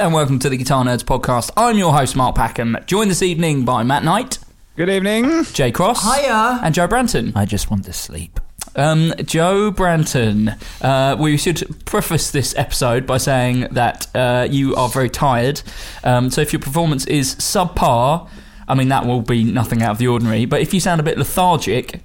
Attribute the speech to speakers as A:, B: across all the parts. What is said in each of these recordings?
A: Hello and welcome to the Guitar Nerds podcast. I'm your host, Mark Packham, joined this evening by Matt Knight,
B: Good evening.
A: Jay Cross,
C: Hiya.
A: and Joe Branton.
D: I just want to sleep.
A: Um, Joe Branton, uh, we should preface this episode by saying that uh, you are very tired. Um, so if your performance is subpar, I mean, that will be nothing out of the ordinary. But if you sound a bit lethargic,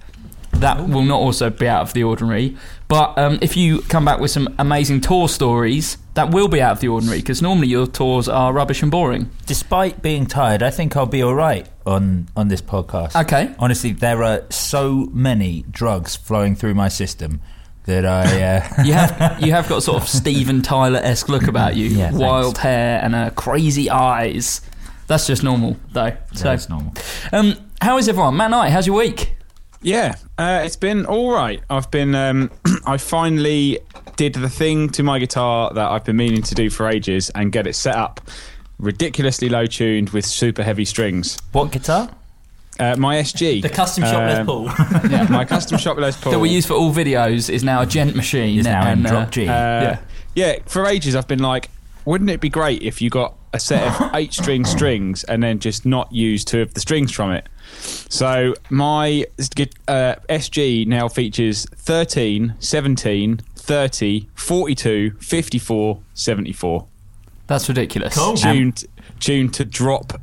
A: that will not also be out of the ordinary. But um, if you come back with some amazing tour stories, that will be out of the ordinary because normally your tours are rubbish and boring.
D: Despite being tired, I think I'll be all right on on this podcast.
A: Okay.
D: Honestly, there are so many drugs flowing through my system that I. Uh,
A: You have you have got sort of Steven Tyler esque look about you,
D: Yeah, thanks.
A: wild hair and uh, crazy eyes. That's just normal though. So,
D: that's normal.
A: um, how is everyone? Matt Knight, how's your week?
B: Yeah, uh, it's been all right. I've been, um, I finally did the thing to my guitar that I've been meaning to do for ages and get it set up ridiculously low tuned with super heavy strings.
D: What guitar?
B: Uh, my SG,
C: The custom shop Les
B: Um,
C: Paul.
B: yeah, my custom shop Les Paul.
A: That we use for all videos is now a djent machine.
D: Is now in
A: and, uh,
D: drop G.
B: Uh,
A: Yeah.
B: yeah. for ages I've been like, wouldn't it be great if you got a set of eight string strings and then just not use two of the strings from it? So my uh, SG now features 13, 17, 30, 42, 54, 74.
A: That's ridiculous.
C: Cool.
B: Tuned, tuned to drop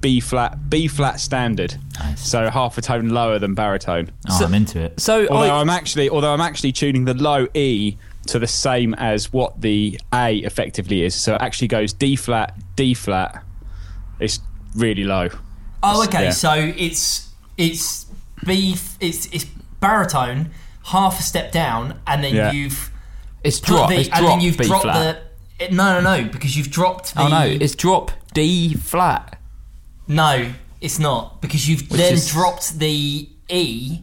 B: B flat, B flat standard.
D: Nice.
B: So half a tone lower than baritone.
D: Oh,
A: So-
D: I'm into it.
A: So
B: Although
A: I,
B: I'm actually, although I'm actually tuning the low E to the same as what the A effectively is. So it actually goes D flat, D flat. It's really low.
C: Oh, okay.
B: Yeah.
C: So it's it's B. It's it's baritone, half a step down, and then
B: Yeah.
C: you've
A: it's
C: put
A: drop.
C: the
A: it's
C: and
A: drop
C: then you've
A: B
C: dropped
A: flat.
C: the. it- No, no, no, because you've dropped the.
A: oh no, it's drop D flat.
C: no, it's not because you've
B: Which
C: then
B: is-
C: dropped the E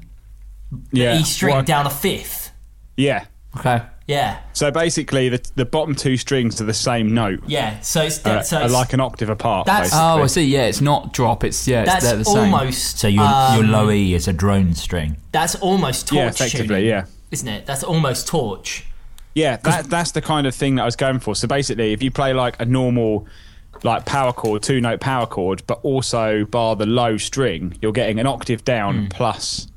B: Yeah.
C: E string
B: Well,
C: down a fifth.
B: Yeah.
A: Okay.
C: Yeah,
B: So basically, the the bottom two strings are the same note.
C: yeah. So it's
B: Uh,
C: so it's,
B: like an octave apart.
C: That's-
B: basically.
A: Oh, I see. Yeah, it's not drop. It's yeah, it's
C: that's
A: they're the same.
C: almost
D: So your
C: um,
D: your low E is a drone string.
C: That's almost torch
B: Yeah, effectively,
C: tuning,
B: yeah.
C: isn't it? That's almost torch.
B: Yeah, that, that's the kind of thing that I was going for. So basically, if you play like a normal, like power chord, two note power chord, but also bar the low string, you're getting an octave down plus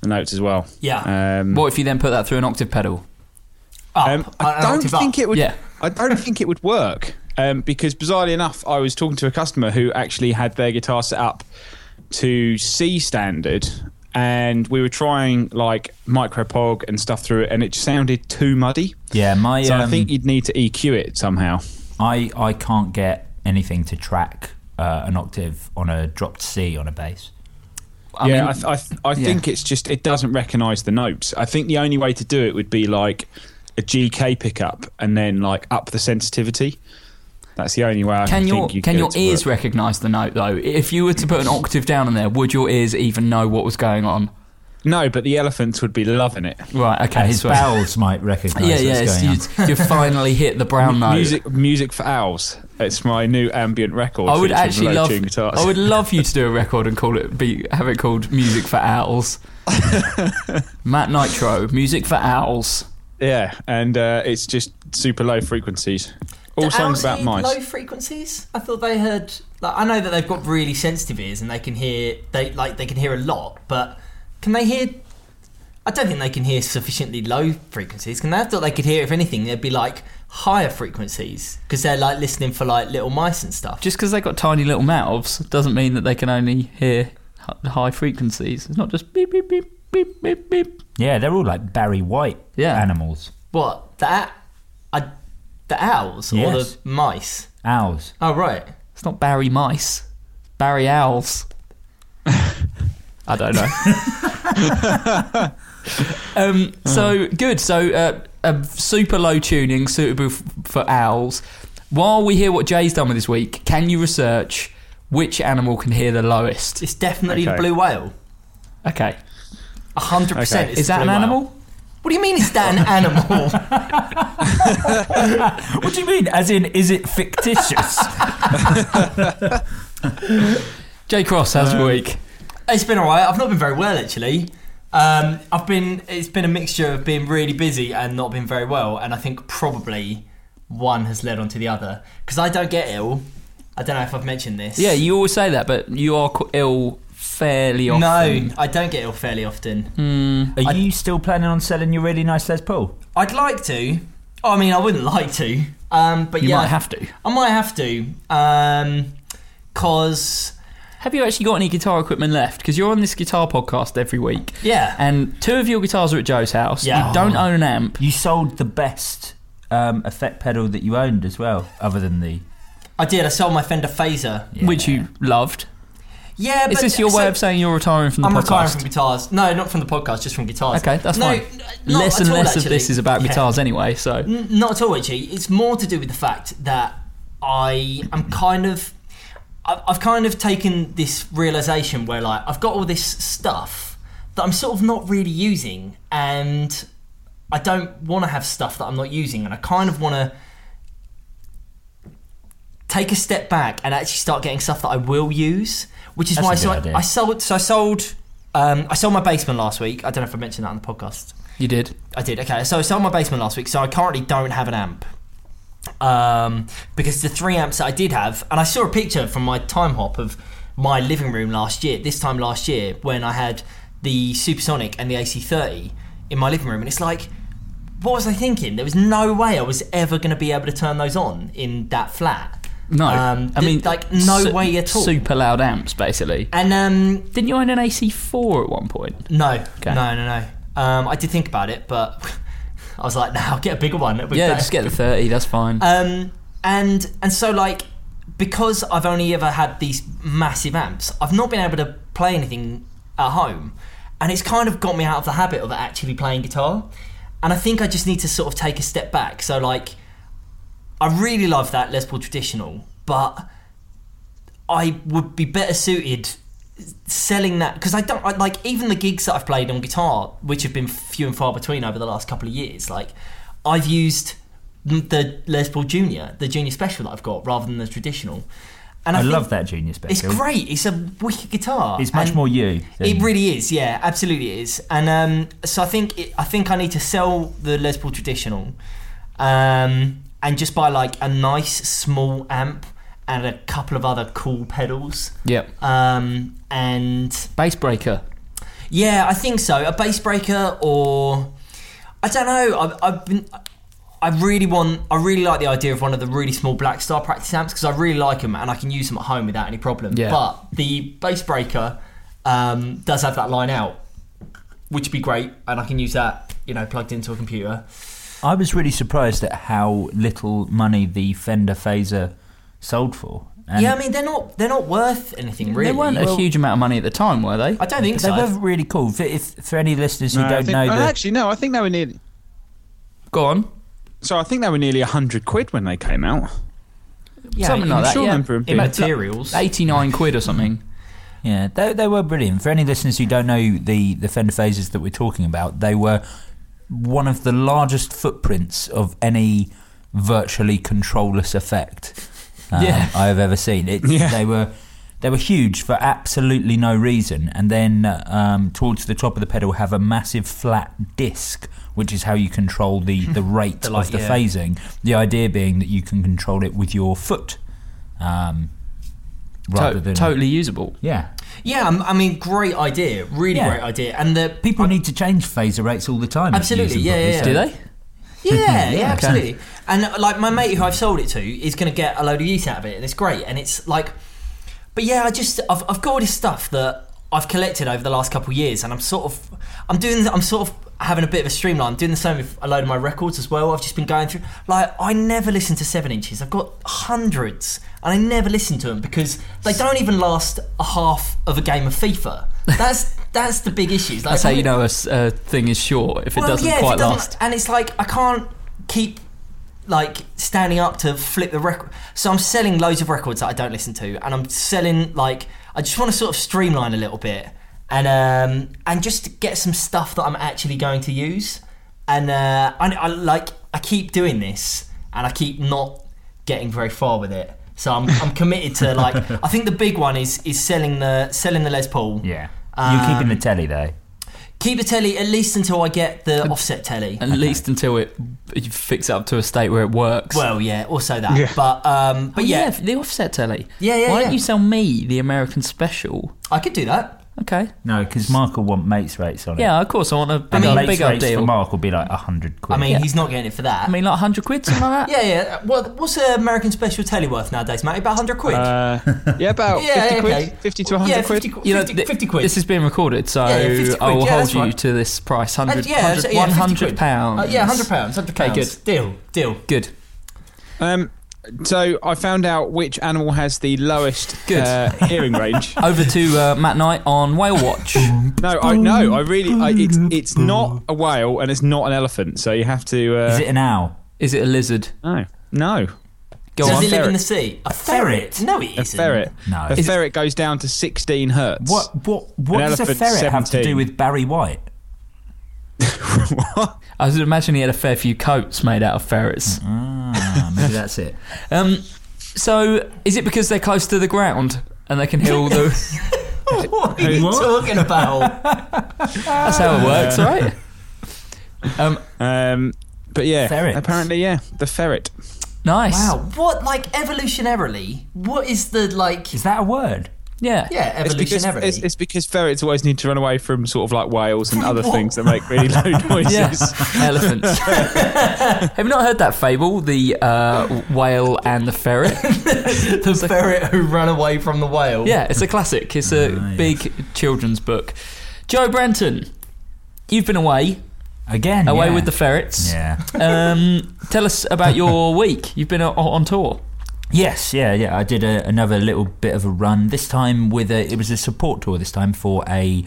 B: the notes as well.
C: Yeah.
B: Um,
A: What if you then put that through an octave pedal?
B: Um, I don't
C: up.
B: think it would.
A: Yeah.
B: I don't think it would work um, because bizarrely enough, I was talking to a customer who actually had their guitar set up to C standard, and we were trying like Micro POG and stuff through it, and it sounded too muddy.
D: Yeah, my
B: So
D: um,
B: I think you'd need to EQ it somehow.
D: I I can't get anything to track uh, an octave on a dropped C on a bass.
A: I
B: yeah,
A: mean,
B: I, th- I, th- I
A: yeah.
B: think it's just it doesn't recognise the notes. I think the only way to do it would be like a GK pickup and then like up the sensitivity. That's the only way I
A: Can
B: can
A: your
B: think you
A: can your ears
B: work.
A: recognise the note though? If you were to put an octave down in there, would your ears even know what was going on?
B: No, but the elephants would be loving it.
A: Right. Okay.
D: His
A: so-
D: bowels might recognise
A: yeah,
D: what's
A: yeah.
D: going on.
A: You, you finally hit the brown note.
B: Music, music for owls. It's my new ambient record.
A: I would actually love.
B: guitars.
A: I would love you to do a record and call it be have it called Music for Owls. Matt Nitro, Music for Owls.
B: Yeah, and uh, it's just super low frequencies. All
C: Do
B: songs
C: owls
B: about mice.
C: Low frequencies. I thought they had. Like, I know that they've got really sensitive ears and they can hear. They like they can hear a lot, but can they hear? I don't think they can hear sufficiently low frequencies. Can they? I thought they could hear. If anything, they'd be like higher frequencies because they're like listening for like little mice and stuff.
A: Just because they've got tiny little mouths doesn't mean that they can only hear high frequencies. It's not just beep beep beep beep beep beep.
D: Yeah, they're all like Barry White
A: Yeah.
D: animals.
C: what the I, the owls or
D: Yes.
C: the mice?
D: Owls.
C: Oh right.
A: It's not Barry Mice, Barry Owls. I don't know. um, so good. So uh, a super low tuning, suitable f- for owls. While we hear what Jay's done with this week, can you research which animal can hear the lowest?
C: It's definitely the
B: Okay.
C: blue whale.
A: Okay,
C: A hundred percent.
B: Okay.
A: is that an animal?
C: What do you mean? Is that an animal?
D: What do you mean? As in, is it fictitious?
A: Jay Cross, how's your
B: Um,
A: week?
C: It's been alright. I've not been very well actually. Um, I've been. It's been a mixture of being really busy and not been very well. And I think probably one has led on to the other. Because I don't get ill. I don't know if I've mentioned this.
A: Yeah, you always say that, but you are ill fairly often.
C: No, I don't get ill fairly often.
A: Mm,
D: Are
C: I-
D: you still planning on selling your really nice Les Paul?
C: I'd like to. I mean, I wouldn't like to. Um, but
A: you
C: yeah,
A: might have to.
C: I might have to. Um, cause
A: Have you actually got any guitar equipment left? Because you're on this guitar podcast every week,
C: yeah,
A: and two of your guitars are at Joe's house.
C: Yeah.
A: You don't own an amp.
D: You sold the best um, effect pedal that you owned as well, other than the.
C: I did. I sold my Fender Phaser.
D: Yeah.
A: Which you loved.
C: Yeah, but
A: Is this your
C: so-
A: way of saying you're retiring from the podcast?
C: I'm
A: podcast?
C: retiring from guitars. No, not from the podcast, just from guitars.
A: Okay, that's
C: no,
A: fine.
C: n-
A: less and
C: all,
A: less of this is about
C: Yeah.
A: guitars anyway. So
C: N- not at all, actually. It's more to do with the fact that I am kind of, I've, I've kind of taken this realization where like I've got all this stuff that I'm sort of not really using, and I don't want to have stuff that I'm not using, and I kind of want to take a step back and actually start getting stuff that I will use, which is
D: That's
C: why so I. I sold. So I sold. Um, I sold my basement last week. I don't know if I mentioned that on the podcast.
A: you did.
C: I did. Okay, so I sold my basement last week. So I currently don't have an amp. Um, because the three amps that I did have, and I saw a picture from my time hop of my living room last year. This time last year, when I had the Supersonic and the AC30 in my living room, and it's like, what was I thinking? There was no way I was ever going to be able to turn those on in that flat.
A: No,
C: Um,
A: I mean
C: like, no
A: su-
C: way at all.
A: Super loud amps, basically.
C: And um,
A: Didn't you own an AC4 at one point?
C: no,
A: Okay.
C: no, no, no. Um, I did think about it, but I was like, no, I'll get a bigger one.
A: Yeah, just get the 30. That's fine.
C: Um, and and so like because I've only ever had these massive amps, I've not been able to play anything at home, and it's kind of got me out of the habit of actually playing guitar. And I think I just need to sort of take a step back. So like, I really love that Les Paul traditional, but I would be better suited selling that because I don't I, like even the gigs that I've played on guitar, which have been few and far between over the last couple of years. Like I've used the Les Paul Junior, the Junior Special that I've got, rather than the traditional. And
D: I,
C: think
D: love that Junior Special.
C: It's great. It's a wicked guitar.
D: It's much more you.
C: It really is. Yeah, absolutely is. And um, so I think it, I think I need to sell the Les Paul traditional, um, and just buy like a nice small amp and a couple of other cool pedals.
A: yep.
C: Um, and
A: Bassbreaker.
C: yeah, I think so. A Bassbreaker, or I don't know. I've, I've been. I really want. I really like the idea of one of the really small Blackstar practice amps because I really like them and I can use them at home without any problem.
A: Yeah.
C: But the Bassbreaker um, does have that line out, which would be great, and I can use that. You know, plugged into a computer.
D: I was really surprised at how little money the Fender Phaser sold for. And
C: yeah, I mean they're not. They're not worth anything really.
A: They weren't a huge amount of money at the time, were they?
C: I don't think
D: they
C: so.
D: were really cool. For, if, for any listeners who
B: No, I
D: don't
B: think-
D: know
B: oh,
D: the
B: actually, no, I think they were nearly.
A: Go on.
B: So I think they were nearly hundred quid when they came out.
C: yeah,
A: Something
C: in-
A: like that.
B: sure
A: yeah.
B: remember them
C: in
B: being-
C: materials.
A: 89 quid or something.
D: Yeah, they, they were brilliant. For any listeners who don't know the, the Fender Phasers that we're talking about, they were one of the largest footprints of any virtually controlless effect um,
A: Yeah.
D: I have ever seen. It,
B: Yeah.
D: They were they were huge for absolutely no reason, and then um, towards the top of the pedal have a massive flat disc, which is how you control the, the rate
C: The light,
D: of the
C: yeah.
D: phasing. The idea being that you can control it with your foot. Um, rather
A: To-
D: than
A: totally usable.
D: yeah.
C: Yeah, I'm- mean, great idea. Really
D: Yeah.
C: great idea. And the
D: People need to change phaser rates all the time.
C: Absolutely,
D: them
C: yeah, yeah,
A: Do they?
C: Yeah, yeah,
D: okay.
C: absolutely. And uh, like my mate who I've sold it to is going to get a load of use out of it, and it's great. And it's like, but yeah, I just I've, I've got all this stuff that I've collected over the last couple of years, and I'm sort of I'm doing I'm sort of having a bit of a streamline. I'm doing the same with a load of my records as well. I've just been going through like I never listen to seven inches. I've got hundreds, and I never listen to them because they don't even last a half of a game of FIFA. That's that's the big issue. Like,
A: That's how you know a thing is short if it
C: well,
A: doesn't
C: yeah,
A: quite
C: it doesn't-
A: last.
C: And it's like I can't keep like standing up to flip the record. So I'm selling loads of records that I don't listen to, and I'm selling like I just want to sort of streamline a little bit and um and just get some stuff that I'm actually going to use. And uh, I, I like I keep doing this, and I keep not getting very far with it. So I'm, I'm committed to like I think the big one is is selling the selling the Les Paul.
D: Yeah.
C: Um,
D: You're keeping the telly though.
C: Keep the telly at least until I get the offset telly.
A: At least until it you fix it up to a state where it works.
C: Well, yeah, also that.
B: Yeah.
C: But um, but
A: Oh,
C: yeah,
A: the offset telly.
C: Yeah, yeah,
A: Why
C: yeah.
A: don't you sell me the American special?
C: I could do that.
A: Okay.
D: No, because Mark will want mates rates on it.
A: Yeah, of course. I want a big,
C: mean,
A: up,
D: mates
A: big up
D: rates for
A: deal.
D: Mark will be like hundred quid.
C: I mean,
A: Yeah.
C: he's not getting it for that.
A: I mean, like 100 quid, something like that?
C: yeah, yeah. What, what's an American special telly worth nowadays, mate? About 100 quid?
B: Uh, yeah, about
C: Yeah,
B: 50 quid,
C: okay.
B: 50 to 100
C: yeah,
B: quid.
C: 50, qu-
A: You know,
C: 50,
A: th-
C: 50 quid.
A: This is being recorded, so
C: Yeah, yeah, 50
A: I will
C: yeah,
A: hold
C: that's
A: you
C: right.
A: to this price. 100,
C: Uh, yeah,
A: 100,
C: so- yeah, 50
A: 100
C: quid.
A: pounds.
C: Uh, yeah, 100 pounds. 100
A: Okay, good.
C: Deal, deal.
A: Good.
B: Um, so I found out which animal has the lowest Uh, hearing range.
A: Over to uh, Matt Knight on Whale Watch.
B: No, I no, I really, I, it's it's not a whale and it's not an elephant. So you have to. Uh,
D: is it an owl?
A: Is it a lizard?
B: No, no,
A: Go
C: Does
A: on.
C: it live in the sea? A
D: ferret?
C: ferret? No, it
B: a
C: isn't.
B: ferret.
D: No.
B: a
D: Is-
B: ferret goes down to 16 hertz.
D: What what what
B: An
D: does a
B: elephant,
D: ferret have to
B: 17.
D: do with Barry White?
A: I was imagining he had a fair few coats made out of ferrets.
D: Ah, maybe that's it.
A: Um, so, is it because they're close to the ground and they can hear all the.
C: What are you talking about?
A: That's how it works, right? Um,
B: Um, but yeah,
D: Ferrets.
B: apparently, yeah, the ferret.
A: nice.
C: wow, what, like, evolutionarily, what is the, like,
D: Is that a word?
A: Yeah.
C: yeah,
B: It's because, it's, it's because ferrets always need to run away from sort of like whales and other
C: What?
B: things that make really low noises.
A: Yes, elephants. Have you not heard that fable, the uh, whale and the ferret?
C: the ferret who ran away from the whale.
A: Yeah, it's a classic. It's a
D: yes.
A: big children's book. Joe Branton, you've been away,
D: Again,
A: away
D: yeah.
A: with the ferrets.
D: Yeah.
A: Um, tell us about your week. You've been o- on tour.
D: Yes, yeah, yeah. I did a, another little bit of a run. This time with a, it was a support tour. This time for a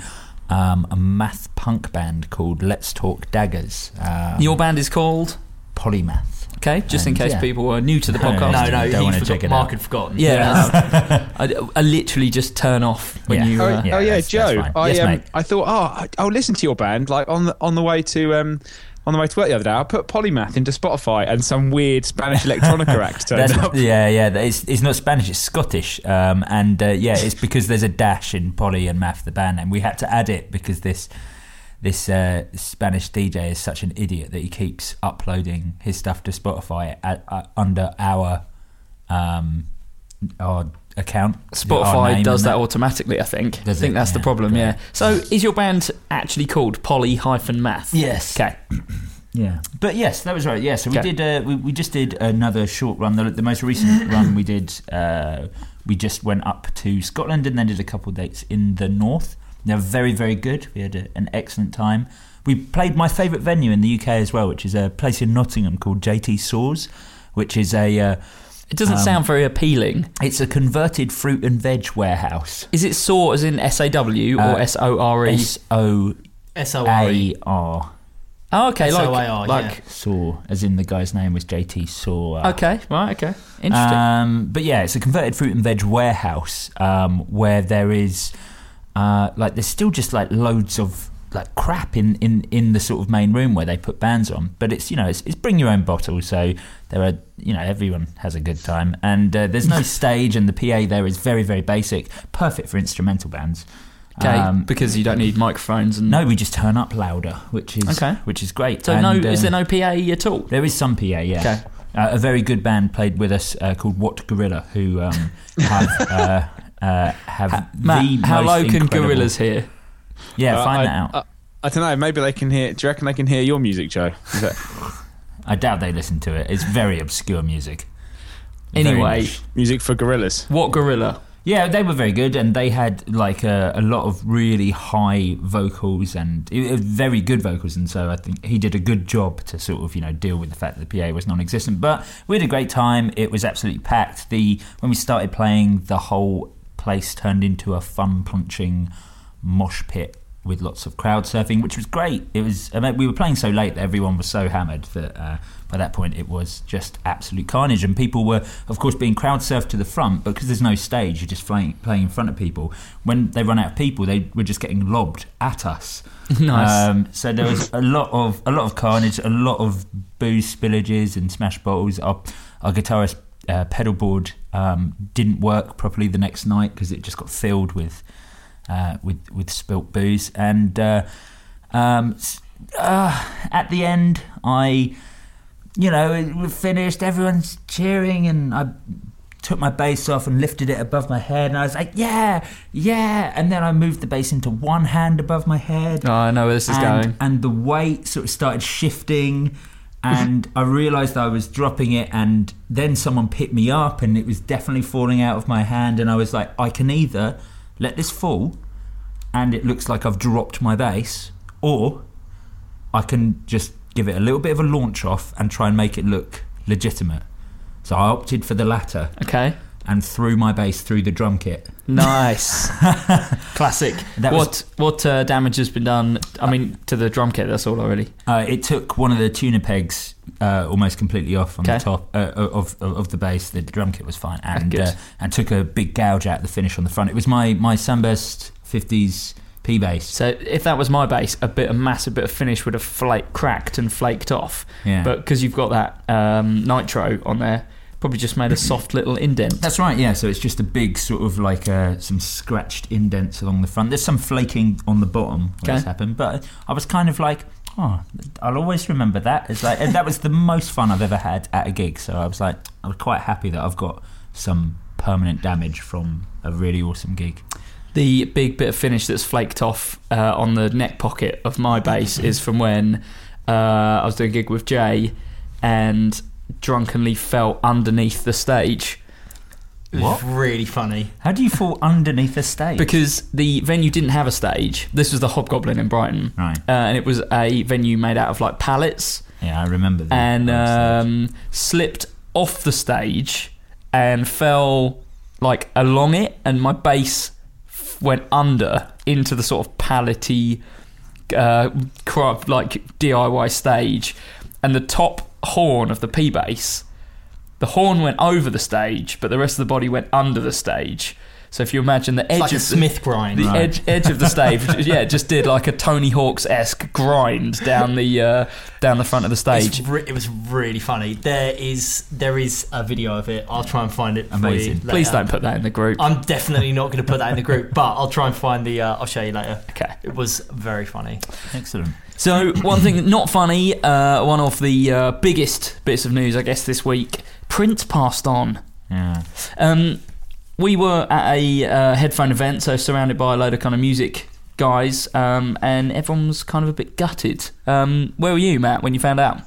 D: um, a math punk band called Let's Talk Daggers. Um,
A: Your band is called.
D: Polymath.
A: Okay, just in case
D: yeah.
A: people are new to the podcast.
C: No, no,
D: Don't
C: he
D: wanna
C: forgot,
D: check it
C: Mark
D: out.
C: had forgotten.
A: Yeah, I, I literally just turn off when
D: Yeah.
A: you.
B: Oh,
A: Uh,
D: Yeah,
B: oh yeah,
D: that's- that's
B: Joe.
D: fine.
B: I
D: Yes,
B: um,
D: mate.
B: I thought, oh, I- I'll listen to your band like on the on the way to um on the way to work the other day. I put Polymath into Spotify and some weird Spanish electronica act turned up.
D: yeah, yeah. It's, it's not Spanish. It's Scottish. Um, and uh, yeah, it's because there's a dash in Poly and Math, the band name. We had to add it because this this uh, Spanish DJ is such an idiot that he keeps uploading his stuff to Spotify at, uh, under our um, our account.
A: Spotify does that automatically. I think.
D: Does
A: I think
D: it?
A: that's the
D: Yeah,
A: problem.
D: okay.
A: Yeah. So, is your band actually called Poly Hyphen Math?
C: Yes.
A: Okay.
D: Yeah, but yes, that was right. Yeah, so we
A: Okay.
D: did. Uh, we, we just did another short run. The, the most recent run we did, uh, we just went up to Scotland and then did a couple of dates in the north. They're very, very good. We had a, an excellent time. We played my favourite venue in the UK as well, which is a place in Nottingham called JT Soar's, which is a uh,
A: It doesn't
D: Um,
A: sound very appealing.
D: it's a converted fruit and veg warehouse.
A: Is it SAW as in S A W or
D: Uh,
A: S O R E?
D: S O
C: S O R E.
D: A R.
A: Oh, okay. Like,
C: S-O-A-R,
A: like
D: Soar, as in the guy's name was JT Soar.
A: okay, right, okay, interesting.
D: Um, but yeah, it's a converted fruit and veg warehouse um, where there is uh, like there's still just like loads of like crap in, in, in the sort of main room where they put bands on. But it's you know it's, it's bring your own bottle, so there are you know everyone has a good time, and uh, there's no stage, and the PA there is very very basic, perfect for instrumental bands.
A: okay,
D: Um,
A: because you don't need microphones and
D: no, we just turn up louder, which is
A: Okay.
D: which is great.
A: So no,
D: And,
A: is
D: uh,
A: there no PA at all?
D: there is some PA, yeah.
A: Okay.
D: Uh, a very good band played with us uh, called What Gorilla, who um, have uh, uh, have
A: Ha-
D: the
A: Matt, how low can gorillas hear?
D: Yeah,
B: Uh,
D: find
B: I,
D: that out.
B: I, I don't know. Maybe they can hear. Do you reckon they can hear your music, Joe?
D: I doubt they listen to it. It's very obscure music.
A: Anyway,
B: music for gorillas?
A: what gorilla?
D: yeah, they were very good, and they had like a, a lot of really high vocals and uh, very good vocals, and so I think he did a good job to sort of you know deal with the fact that the PA was non-existent. But we had a great time. It was absolutely packed. The when we started playing, the whole place turned into a fun punching mosh pit with lots of crowd surfing, which was great. It was. I mean, we were playing so late that everyone was so hammered that uh, by that point it was just absolute carnage. And people were, of course, being crowd surfed to the front because there's no stage. You're just playing playing in front of people. When they run out of people, they were just getting lobbed at us.
A: Nice.
D: Um, so there was a lot of a lot of carnage, a lot of booze spillages and smash bottles. Our, our guitarist uh, pedal board um, didn't work properly the next night because it just got filled with uh, with with spilt booze and. Uh, Um, uh, at the end, I, you know, finished. Everyone's cheering, and I took my bass off and lifted it above my head, and I was like, "Yeah, yeah!" And then I moved the bass into one hand above my head,
A: Oh, I know where this is
D: and,
A: going.
D: and the weight sort of started shifting. And I realised I was dropping it, and then someone picked me up, and it was definitely falling out of my hand. And I was like, I can either let this fall, and it looks like I've dropped my bass, or I can just give it a little bit of a launch off and try and make it look legitimate. So I opted for the latter
A: Okay.
D: And threw my bass through the drum kit.
A: Nice. Classic.
D: That
A: what what uh, damage has been done? I mean, to the drum kit. That's all already.
D: Uh, it took one of the tuner pegs uh, almost completely off on
A: Okay.
D: the top uh, of, of of the bass. The drum kit was fine, and uh, and took a big gouge out the finish on the front. It was my my Sunburst 50s P bass.
A: So if that was my bass, a bit a massive bit of finish would have flake, cracked and flaked off.
D: Yeah.
A: But because you've got that um, nitro on there, probably just made a soft little indent.
D: That's right, yeah. So it's just a big sort of like uh, some scratched indents along the front. There's some flaking on the bottom
A: Okay.
D: it's happened, but I was kind of like, oh, I'll always remember that. It's like and that was the most fun I've ever had at a gig. So I was like, I was quite happy that I've got some permanent damage from a really awesome gig.
A: The big bit of finish that's flaked off uh, on the neck pocket of my bass is from when uh, I was doing a gig with Jay and drunkenly fell underneath the stage
C: It was
D: What?
C: really funny.
D: How do you fall underneath a stage?
A: because the venue didn't have a stage. This was the Hobgoblin in Brighton.
D: right,
A: Uh, and it was a venue made out of like pallets
D: yeah, I remember that.
A: and um, slipped off the stage and fell like along it, and my bass f- went under into the sort of pallety, uh, cra- like DIY stage, and the top horn of the P bass, the horn went over the stage, but the rest of the body went under the stage. So if you imagine the
C: It's
A: edge
C: like a
A: of the,
C: Smith grind.
A: the
D: Right.
A: edge edge of the stage, yeah, it just did like a Tony Hawk's esque grind down the uh, down the front of the stage.
C: Re- it was really funny. There is there is a video of it. I'll try and find it.
D: Amazing.
C: For you
A: Please don't put that in the group.
C: I'm definitely not going to put that in the group, but I'll try and find the. Uh, I'll show you later.
A: Okay.
C: It was very funny.
D: excellent.
A: So one thing not funny, uh, one of the uh, biggest bits of news, I guess, this week. Prince passed on.
D: Yeah,
A: Um, we were at a uh, headphone event, so surrounded by a load of kind of music guys, um, and everyone was kind of a bit gutted. Um, where were you, Matt, when you found out?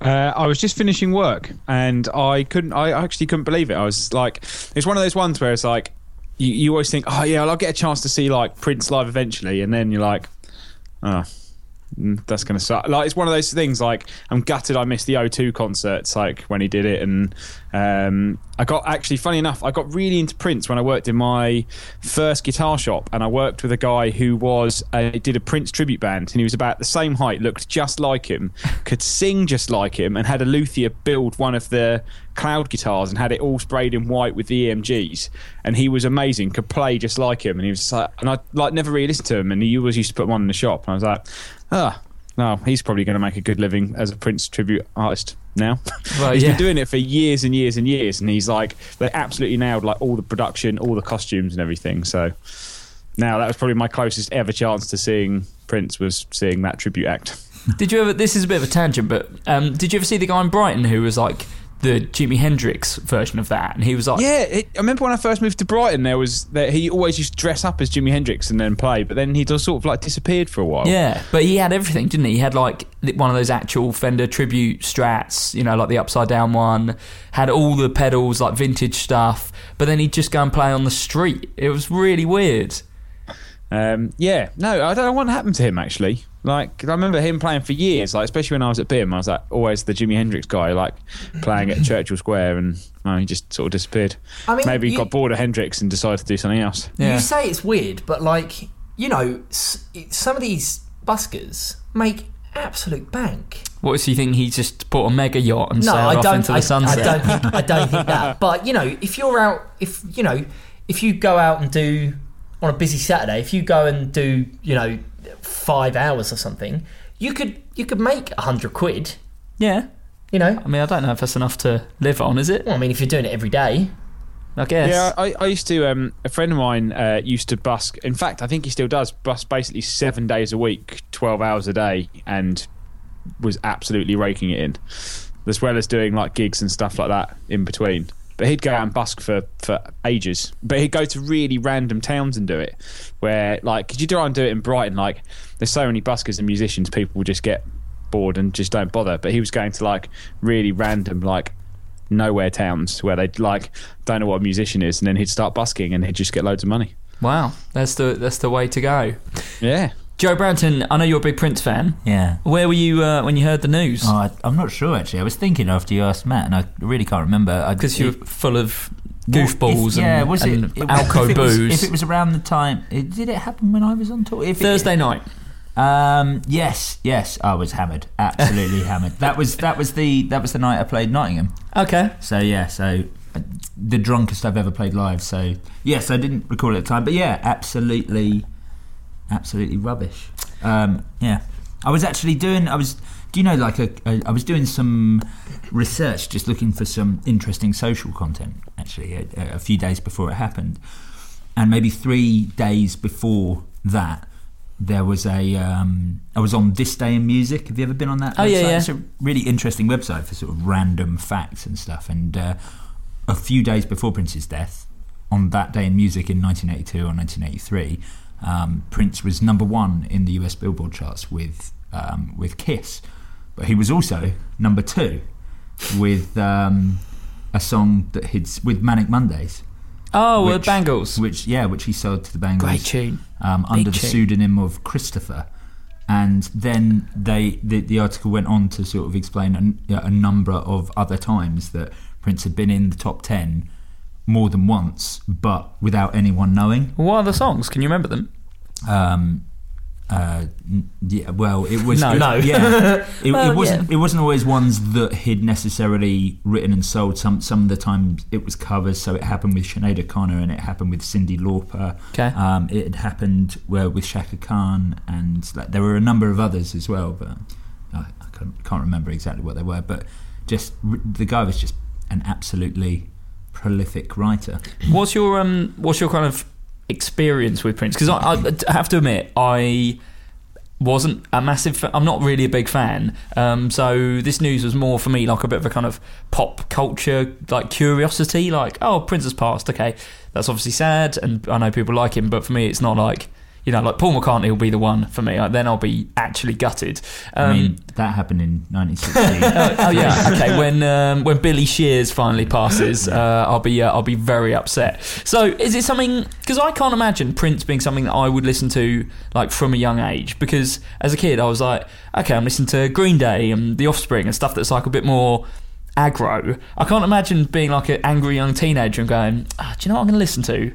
B: Uh, I was just finishing work and I couldn't. I actually couldn't believe it. I was like, it's one of those ones where it's like, you, you always think, oh yeah, well, I'll get a chance to see like Prince live eventually, and then you're like, oh, Mm, that's gonna suck. Like it's one of those things. Like I'm gutted I missed the O2 concerts, like when he did it, and um, I got actually funny enough, I got really into Prince when I worked in my first guitar shop, and I worked with a guy who was uh, did a Prince tribute band, and he was about the same height, looked just like him, could sing just like him, and had a luthier build one of the cloud guitars and had it all sprayed in white with the EMGs, and he was amazing, could play just like him, and he was like, and I like never really listened to him, and he always used to put one in the shop, and I was like, ah. No, he's probably going to make a good living as a Prince tribute artist now.
A: Well,
B: He's
A: yeah.
B: been doing it for years and years and years, and he's like they absolutely nailed like all the production, all the costumes and everything. So now that was probably my closest ever chance to seeing Prince was seeing that tribute act.
A: Did you ever? This is a bit of a tangent, but um, did you ever see the guy in Brighton who was like the Jimi Hendrix version of that? And he was like,
B: Yeah, it, I remember when I first moved to Brighton, there was that he always used to dress up as Jimi Hendrix and then play, but then he just sort of like disappeared for a while.
A: Yeah, but he had everything, didn't he? He had like one of those actual Fender tribute strats, you know, like the upside down one. Had all the pedals, like vintage stuff. But then he'd just go and play on the street. It was really weird.
B: Um, yeah, no, I don't know what happened to him actually. Like, I remember him playing for years, like especially when I was at BIMM. I was like always the Jimi Hendrix guy, like playing at Churchill Square, and well, he just sort of disappeared.
C: I mean,
B: Maybe he
C: you-
B: got bored of Hendrix and decided to do something else.
A: Yeah.
C: You say it's weird, but like you know, some of these buskers make absolute bank.
A: What does he think? He just bought a mega yacht and
C: No,
A: sailed
C: I
A: off
C: don't.
A: into
C: I,
A: the sunset.
C: I don't think. I don't think that. But you know, if you're out, if you know, if you go out and do on a busy Saturday, if you go and do, you know, five hours or something, you could you could make a hundred quid.
A: yeah.
C: You know,
A: I mean, I don't know if that's enough to live on, is it?
C: well, I mean, if you're doing it every day,
A: I guess.
B: Yeah, I, I used to. Um, a friend of mine uh, used to busk. In fact, I think he still does busk basically seven days a week, twelve hours a day, and was absolutely raking it in, as well as doing like gigs and stuff like that in between. But he'd go out and busk for, for ages. But he'd go to really random towns and do it. Where, like, could you try and do it in Brighton? Like, there's so many buskers and musicians, people will just get bored and just don't bother. But he was going to, like, really random, like, nowhere towns where they'd, like, don't know what a musician is. And then he'd start busking and he'd just get loads of money.
A: Wow, that's the that's the way to go.
B: Yeah.
A: Joe Branton, I know you're a big Prince fan.
D: Yeah.
A: Where were you uh, when you heard the news?
D: Oh, I, I'm not sure actually. I was thinking after you asked Matt, and I really can't remember.
A: Because you were full of
D: well,
A: goofballs
D: if- yeah,
A: and,
D: was
A: and
D: it, it
A: alco
D: if it was-
A: booze.
D: if it was around the time, it, did it happen when I was on tour? If it-
A: Thursday night.
D: Um, yes, yes, I was hammered, absolutely hammered. That was that was the that was the night I played Nottingham.
A: Okay.
D: So yeah, so uh, the drunkest I've ever played live. So yes, I didn't recall it at the time, but yeah, absolutely, absolutely rubbish. Um, yeah, I was actually doing. I was. Do you know, like a, a, I was doing some research, just looking for some interesting social content. Actually, a, a few days before it happened, and maybe three days before that, there was a. Um, I was on This Day in Music. Have you ever been on that?
A: Oh, yeah,
D: website?
A: yeah.
D: It's a really interesting website for sort of random facts and stuff. And uh, a few days before Prince's death, on that day in music in 1982 or 1983, um, Prince was number one in the US Billboard charts with um, with Kiss, but he was also number two with um, a song that he'd with Manic Mondays,
A: Oh,
D: Which-
A: Bangles.
D: which yeah, which he sold to the Bangles
A: Great tune.
D: um, under the
A: tune.
D: pseudonym of Christopher. And then they the, the article went on to sort of explain an, a number of other times that Prince had been in the top ten more than once, but without anyone knowing.
A: What are the songs? Can you remember them?
D: Um, uh, yeah, well, it was
A: No.
D: it-
C: No.
D: yeah, it,
A: Well,
D: it wasn't. It wasn't always ones that he'd necessarily written and sold. Some some of the times it was covers. So it happened with Sinead O'Connor and it happened with Cyndi Lauper.
A: Okay.
D: Um, it had happened well, with Chaka Khan and like, there were a number of others as well, but I, I can't, can't remember exactly what they were. But just the guy was just an absolutely prolific writer.
A: What's your um? What's your kind of experience with Prince? Because I, I have to admit, I wasn't a massive. Fa- I'm not really a big fan. Um, so this news was more for me like a bit of a kind of pop culture like curiosity. Like, oh, Prince has passed. Okay, that's obviously sad, and I know people like him, but for me, it's not like. You know, like Paul McCartney will be the one for me. Like, then I'll be actually gutted. Um,
D: I mean, that happened in 1916.
A: oh, oh, yeah, okay. When um, when Billy Shears finally passes, uh, I'll be uh, I'll be very upset. So, is it something? Because I can't imagine Prince being something that I would listen to like from a young age. Because as a kid, I was like, okay, I'm listening to Green Day and The Offspring and stuff that's like a bit more aggro. I can't imagine being like an angry young teenager and going, ah, do you know what I'm going to listen to?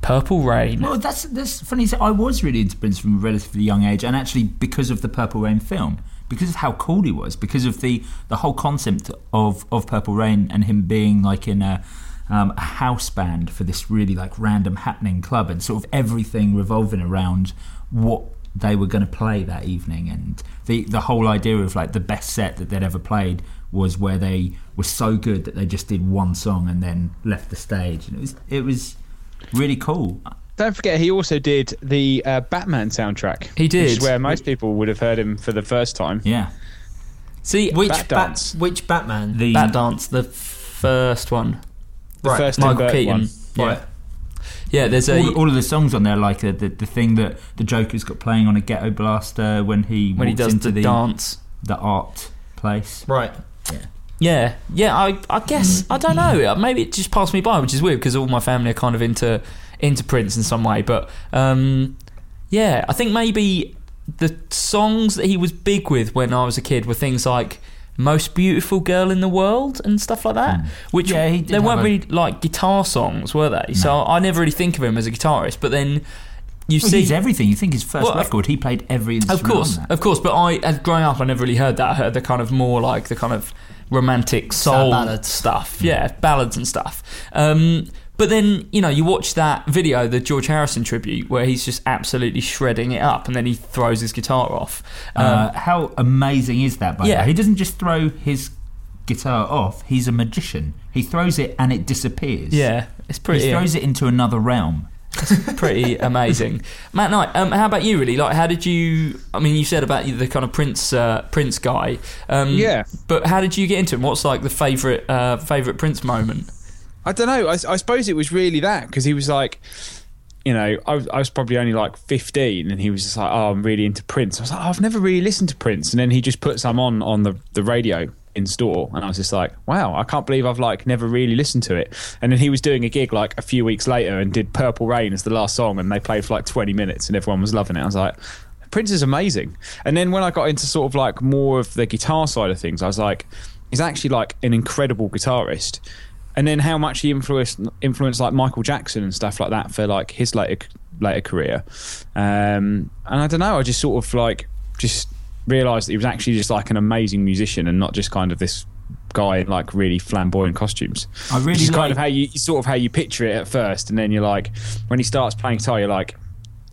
A: Purple Rain.
D: Well, that's that's funny. So I was really into Prince from a relatively young age, and actually because of the Purple Rain film, because of how cool he was, because of the the whole concept of of Purple Rain and him being like in a um, a house band for this really like random happening club, and sort of everything revolving around what they were going to play that evening, and the the whole idea of like the best set that they'd ever played was where they were so good that they just did one song and then left the stage, and it was it was really cool.
B: Don't forget, he also did the uh, Batman soundtrack.
A: He
B: Which
A: did.
B: is where most people would have heard him for the first time.
D: Yeah.
A: See,
C: Which
B: Bat
C: Bat, which Batman?
D: The
A: Bat Dance, the first one.
B: The
C: Right,
B: first
A: Michael Keaton.
B: one.
C: Right.
A: Yeah, there's a
D: all, all of the songs on there, like uh, the the thing that the Joker's got playing on a ghetto blaster when he
A: when he does
D: into
A: the,
D: the
A: dance.
D: the art place.
C: Right.
A: Yeah, yeah. Yeah. I, I guess I don't know. Maybe it just passed me by, which is weird because all my family are kind of into into Prince in some way. But um, yeah, I think maybe the songs that he was big with when I was a kid were things like "Most Beautiful Girl in the World" and stuff like that. Which
D: Yeah,
A: they weren't
D: a-
A: really like guitar songs, were they? So I never really think of him as a guitarist. But then you
D: Well,
A: see,
D: he's everything. You think his first
A: Well,
D: record, he played every instrument
A: of course,
D: on that.
A: of course. But I, as growing up, I never really heard that. I heard the kind of more like the kind of romantic soul
C: ballads.
A: stuff. Yeah, ballads and stuff. Um, but then you know you watch that video, the George Harrison tribute, where he's just absolutely shredding it up, and then he throws his guitar off. Um,
D: Uh, how amazing is that? By
A: yeah.
D: the way? he doesn't just throw his guitar off, he's a magician. He throws it and it disappears.
A: Yeah, it's pretty.
D: He throws it into another realm.
A: Pretty amazing. Matt Knight, um, how about you? Really, like, how did you? I mean, you said about the kind of Prince uh, Prince guy. Um,
B: Yeah.
A: But how did you get into him? What's like the favorite uh, favorite Prince moment?
B: I don't know. I, I suppose it was really that because he was like, you know, I was, I was probably only like 15 and he was just like, oh, I'm really into Prince. I was like, oh, I've never really listened to Prince. And then he just put some on on the, the radio in store and I was just like, wow, I can't believe I've like never really listened to it. And then he was doing a gig like a few weeks later and did Purple Rain as the last song and they played for like 20 minutes and everyone was loving it. I was like, Prince is amazing. And then when I got into sort of like more of the guitar side of things, I was like, he's actually like an incredible guitarist. And then how much he influenced influenced like Michael Jackson and stuff like that for like his later later career. Um, and I don't know, I just sort of like just realised that he was actually just like an amazing musician and not just kind of this guy in like really flamboyant costumes.
D: I really
B: Which is kind of how you sort of how you picture it at first, and then you're like, when he starts playing guitar, you're like,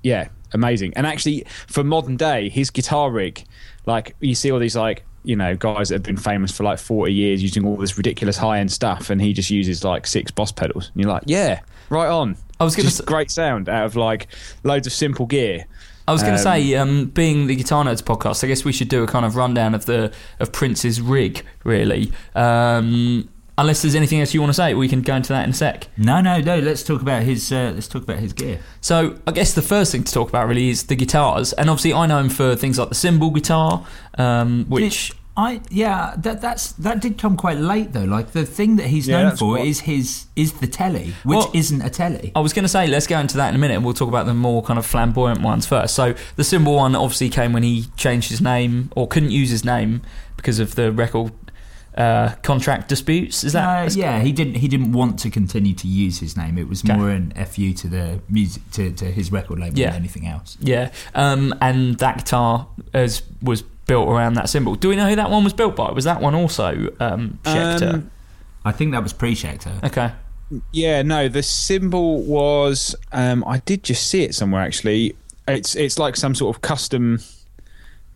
B: yeah, amazing. And actually, for modern day, his guitar rig, like you see all these like you know guys that have been famous for like 40 years using all this ridiculous high end stuff, and he just uses like six boss pedals. And you're like, yeah, right on.
A: I was gonna
B: just
A: s-
B: great sound out of like loads of simple gear.
A: I was going to
B: Um,
A: say, um, being the Guitar Nerds podcast, I guess we should do a kind of rundown of the of Prince's rig, really. Um, unless there's anything else you want to say, we can go into that in a sec.
D: No, no, no. Let's talk about his. Uh, let's talk about his gear.
A: So I guess the first thing to talk about really is the guitars, and obviously I know him for things like the symbol guitar, um, which
D: I yeah, that that's that did come quite late though. Like the thing that he's
B: Yeah,
D: known for is his is the telly, which
A: Well-
D: isn't a telly.
A: I was going to say, let's go into that in a minute, and we'll talk about the more kind of flamboyant ones first. So the symbol one obviously came when he changed his name or couldn't use his name because of the record uh, contract disputes. Is that?
D: Uh, yeah, he didn't. He didn't want to continue to use his name. It was
A: Okay.
D: more an fu to the music to, to his record label
A: Yeah.
D: than anything else.
A: Yeah, um, and that guitar is, was built around that symbol. Do we know who that one was built by? Was that one also um, Schecter?
B: Um,
D: I think that was pre-Schecter.
A: okay.
B: Yeah, no, the symbol was. Um, I did just see it somewhere actually. It's it's like some sort of custom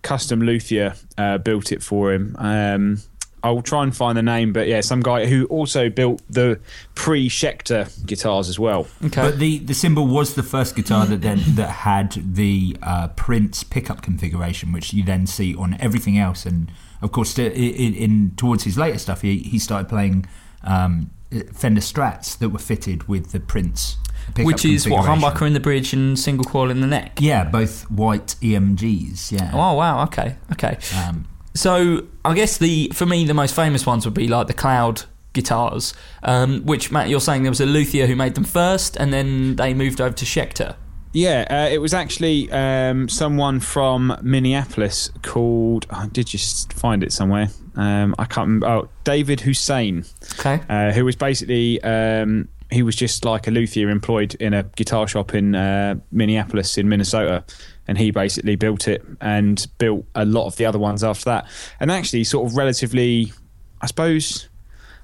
B: custom luthier uh, built it for him. Um, I'll try and find the name, but yeah, some guy who also built the pre Schecter guitars as well.
A: Okay.
D: But the, the symbol was the first guitar that then that had the uh, Prince pickup configuration, which you then see on everything else. And of course, to, in, in towards his later stuff, he, he started playing um, Fender Strats that were fitted with the Prince
A: Which is what humbucker in the bridge and single coil in the neck.
D: Yeah, both white EMGs. Yeah.
A: Oh wow. Okay. Okay.
D: Um,
A: So I guess the for me the most famous ones would be like the Cloud guitars, um, which Matt you're saying there was a luthier who made them first, and then they moved over to Schecter.
B: Yeah, uh, it was actually um, someone from Minneapolis called. I did just find it somewhere. Um, I can't remember. Oh, David Rusan.
A: Okay.
B: uh, who was basically um, he was just like a luthier employed in a guitar shop in uh, Minneapolis in Minnesota, and he basically built it and built a lot of the other ones after that. And actually, sort of relatively, I suppose.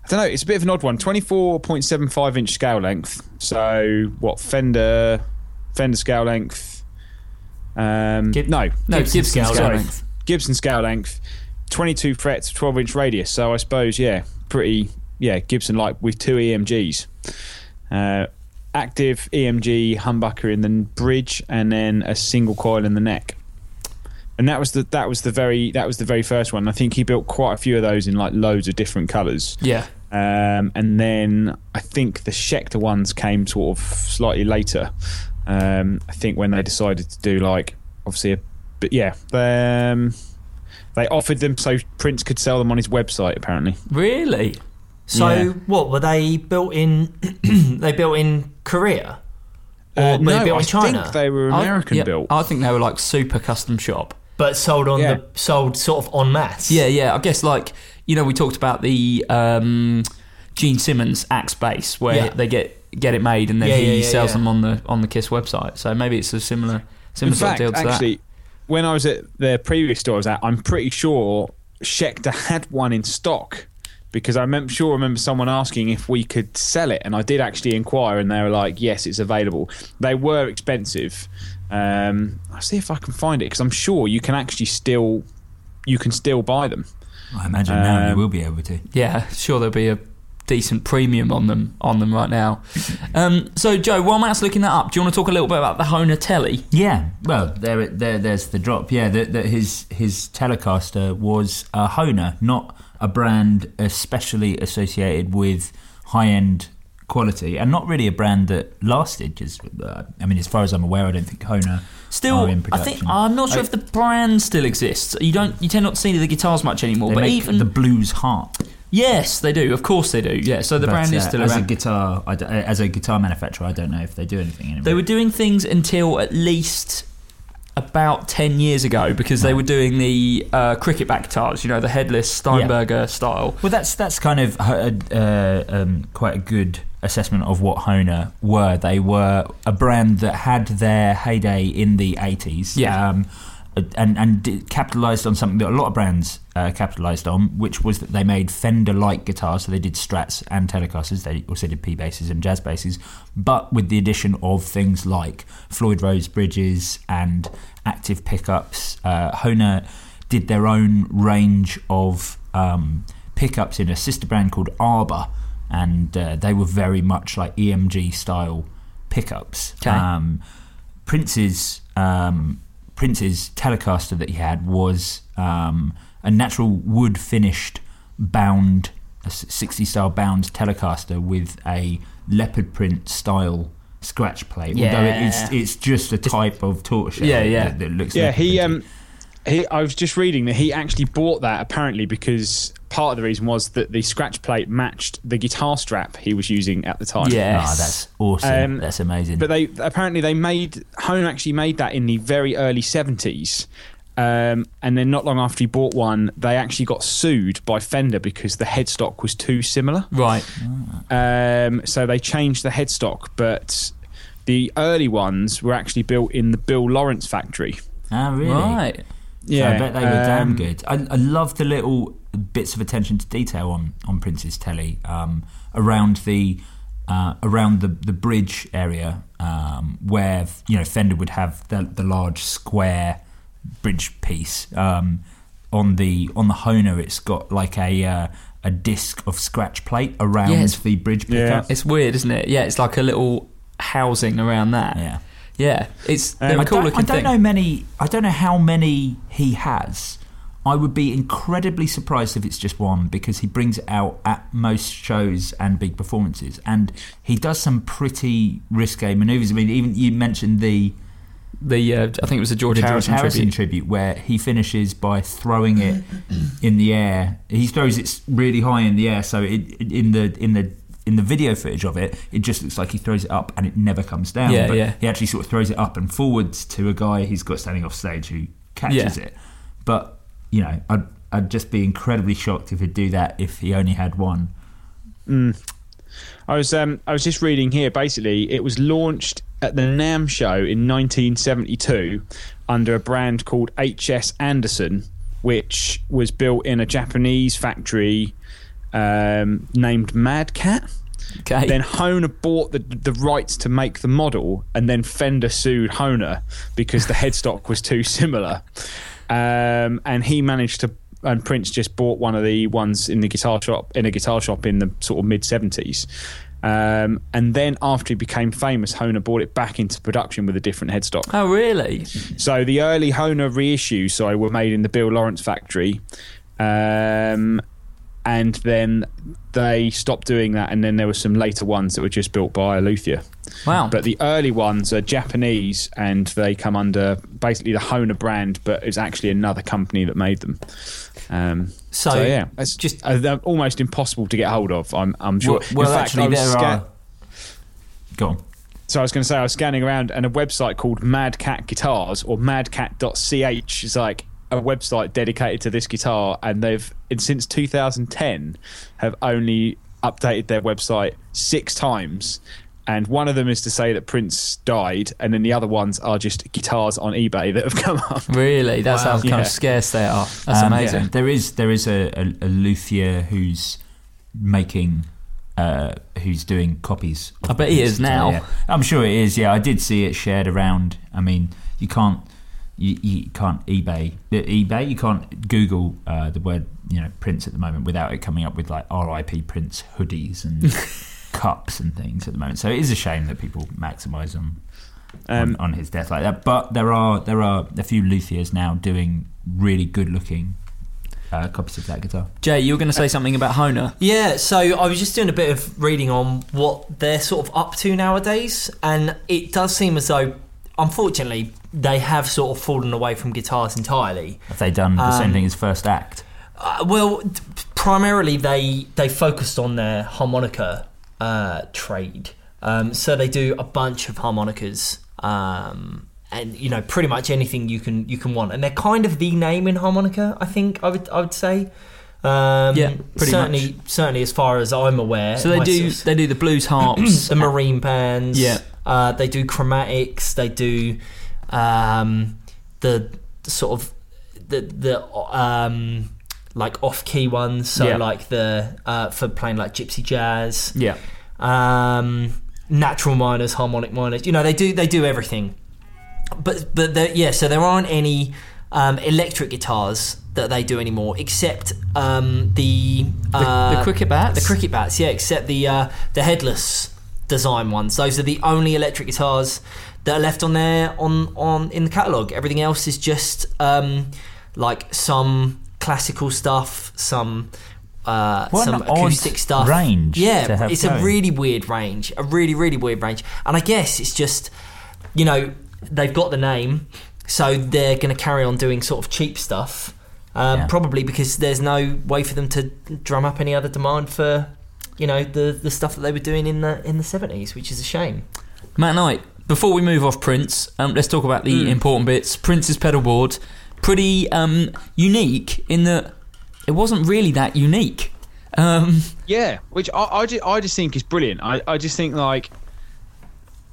B: I don't know. It's a bit of an odd one. Twenty-four point seven five inch scale length. So what? Fender, Fender scale length. Um,
A: Gib-
B: no,
A: No,
C: Gibson
A: Gibson,
C: scale
A: scale
B: length.
A: length.
B: Gibson scale length, 22 frets, 12 inch radius. So I suppose, yeah, pretty, yeah, Gibson like with two EMGs. Uh, active EMG humbucker in the bridge and then a single coil in the neck. And that was the that was the very that was the very first one. I think he built quite a few of those in like loads of different colours.
A: Yeah.
B: Um, and then I think the Schecter ones came sort of slightly later. Um, I think when they decided to do like obviously, a, but yeah, um, they offered them so Prince could sell them on his website. Apparently,
A: Really?
C: So
B: Yeah.
C: what were they built in? they built in Korea, or
B: uh,
C: were
B: no,
C: they built
B: I
C: in China?
B: think they were
A: I-
B: American
A: yeah,
B: built.
A: I think they were like super custom shop.
C: but sold on
B: Yeah.
C: the sold sort of en masse.
A: Yeah, yeah. I guess like you know we talked about the um, Gene Simmons axe bass where
C: Yeah.
A: they get get it made and then
C: Yeah,
A: he
C: yeah, yeah,
A: sells
C: yeah.
A: them on the on the Kiss website. So maybe it's a similar
B: In
A: similar sort of deal to that.
B: actually, when I was at their previous store I was at, I'm pretty sure Schecter had one in stock because I remember, sure I remember someone asking if we could sell it, and I did actually inquire, and they were like, "Yes, it's available." They were expensive. Um, I'll see if I can find it because I'm sure you can actually still you can still buy them.
D: I imagine now you
B: Um,
D: will be able to.
A: Yeah, sure there'll be a decent premium on them on them right now. Um, so Joe, while Matt's looking that up, do you want to talk a little bit about the Hohner Telly?
D: Yeah, well, there, there, there's the drop. Yeah, that that his his Telecaster was a Hohner, not a brand especially associated with high end quality, and not really a brand that lasted. Just, uh, I mean, as far as I'm aware, I don't think Hohner
A: Still,
D: are in
A: I think. I'm not sure
B: I-
A: if the brand still exists. You don't, you tend not to see the guitars much anymore.
D: They
A: but even
D: the blues harp.
A: yes, they do. Of course they do. Yeah, so the
D: But,
A: brand is
D: uh,
A: still
D: as
A: around.
D: a guitar. I d- as a guitar manufacturer, I don't know if they do anything anymore.
A: They were doing things until at least about 10 years ago because they were doing the uh, cricket back guitars, you know, the headless Steinberger style.
D: Well, that's that's kind of uh, uh, um, quite a good assessment of what Hohner were. They were a brand that had their heyday in the eighties,
A: Yeah.
D: um, and and capitalized on something that a lot of brands uh, capitalized on, which was that they made Fender-like guitars. So they did Strats and Telecasters. They also did P basses and jazz basses, but with the addition of things like Floyd Rose bridges and active pickups. Uh, Hohner did their own range of um, pickups in a sister brand called Arbor, and uh, they were very much like EMG style pickups.
A: Okay.
D: Um, Prince's um, Prince's Telecaster that he had was um, a natural wood finished bound, a 60 style bound Telecaster with a leopard print style scratch plate. Although it's it's just a type of tortoiseshell.
A: Yeah, yeah.
D: That, that looks
B: Yeah, he um he I was just reading that he actually bought that apparently because part of the reason was that the scratch plate matched the guitar strap he was using at the time.
A: Yeah.
D: Ah,
A: Yes.
D: that's awesome.
B: Um,
D: that's amazing.
B: But they apparently they made Hohner actually made that in the very early seventies. Um, and then not long after he bought one, they actually got sued by Fender because the headstock was too similar.
A: Right.
B: Um, so they changed the headstock, but the early ones were actually built in the Bill Lawrence factory.
D: ah, really?
A: Right.
D: Yeah, I bet they were damn
B: um,
D: good. I, I love the little bits of attention to detail on on Prince's telly um, around the uh, around the the bridge area um, where you know Fender would have the the large square bridge piece. Um, on the on the Hohner, it's got like a uh, a disc of scratch plate around
A: Yes.
D: the bridge
B: Yeah.
D: pickup.
A: It's weird, isn't it? Yeah, it's like a little housing around that.
D: Yeah.
A: Yeah, it's
B: Um,
D: I don't, I don't
A: thing.
D: know many. I don't know how many he has. I would be incredibly surprised if it's just one because he brings it out at most shows and big performances, and he does some pretty risque maneuvers. I mean, even you mentioned the
A: The uh, I think it was a George
D: the George
A: Harrison,
D: Harrison
A: tribute.
D: tribute where he finishes by throwing it in the air. He throws it really high in the air, so it- in the in the in the video footage of it, it just looks like he throws it up and it never comes down.
A: Yeah,
D: but
A: yeah.
D: he actually sort of throws it up and forwards to a guy he's got standing off stage who catches
A: Yeah.
D: it. But you know, I'd I'd just be incredibly shocked if he'd do that if he only had one.
B: I was um, I was just reading here. Basically, it was launched at the NAMM show in 1972 under a brand called HS Anderson, which was built in a Japanese factory um, named Mad Cat.
A: Okay.
B: Then Hohner bought the the rights to make the model, and then Fender sued Hohner because the headstock was too similar. Um, and he managed to, and Prince just bought one of the ones in the guitar shop in a guitar shop in the sort of mid seventies. Um, and then after he became famous, Hohner brought it back into production with a different headstock.
A: oh, really?
B: So the early Hohner reissues, sorry, were made in the Bill Lawrence factory, um, and then they stopped doing that. And then there were some later ones that were just built by Luthier.
A: Wow.
B: But the early ones are Japanese, and they come under basically the Hohner brand, but it's actually another company that made them. Um,
A: So,
B: so, yeah, it's
A: just-
B: uh, almost impossible to get hold of. I'm, I'm sure.
D: Well, well
B: fact,
D: actually, there
B: scan-
D: are. Go on.
B: so I was going to say I was scanning around, and a website called Mad Cat Guitars or madcat.ch is like a website dedicated to this guitar, and they've and since 2010 have only updated their website six times. And one of them is to say that Prince died, and then the other ones are just guitars on eBay that have come up.
A: Really? That's how kind
B: Yeah.
A: of scarce they are. That's
D: Um,
A: amazing.
D: yeah, There is there is a, a, a luthier who's making uh, who's doing copies. of
A: I bet he
D: this
A: is now.
D: yeah. I'm sure it is. Yeah, I did see it shared around. I mean, you can't you, you can't eBay eBay. You can't Google uh, the word you know Prince at the moment without it coming up with like RIP Prince hoodies and cups and things at the moment. So it is a shame that people maximise on,
B: Um,
D: on on his death like that. But there are there are a few luthiers now doing really good looking uh, copies of that guitar.
A: Jay, you were going to say something about Hohner.
C: Yeah, so I was just doing a bit of reading on what they're sort of up to nowadays, and it does seem as though, unfortunately, they have sort of fallen away from guitars entirely.
D: Have they done the same
C: Um,
D: thing as First Act?
C: Uh, well, t- primarily they they focused on their harmonica uh, trade, um, so they do a bunch of harmonicas. Um, and you know, pretty much anything you can you can want, and they're kind of the name in harmonica. I think I would I would say. Um,
A: Yeah, pretty
C: certainly, certainly as far as I'm aware.
A: So they do they do the blues harps.
C: the marine bands.
A: Yeah.
C: Uh, they do chromatics. They do um, the, the sort of the the um, like off key ones. So
A: Yeah.
C: like the uh, for playing like gypsy jazz,
A: yeah.
C: um, natural minors, harmonic minors. You know they do they do everything. But but yeah, so there aren't any um, electric guitars that they do anymore, except um, the
A: The,
C: uh,
A: the cricket bats.
C: the cricket bats, yeah, except the uh, the headless design ones. Those are the only electric guitars that are left on there on on in the catalog. Everything else is just um, like some classical stuff, some uh, some acoustic stuff.
D: range
C: Yeah, it's a really weird range, a really really weird range. And I guess it's just you know they've got the name, so they're going to carry on doing sort of cheap stuff. Um,
D: Yeah.
C: Probably because there's no way for them to drum up any other demand for, you know, the the stuff that they were doing in the in the seventies, which is a shame.
A: Matt Knight, before we move off Prince, um, let's talk about the
C: Hmm.
A: important bits. Prince's pedal board, pretty um, unique in that it wasn't really that unique. Um,
B: Yeah, which I, I, just, I just think is brilliant. I, I just think like,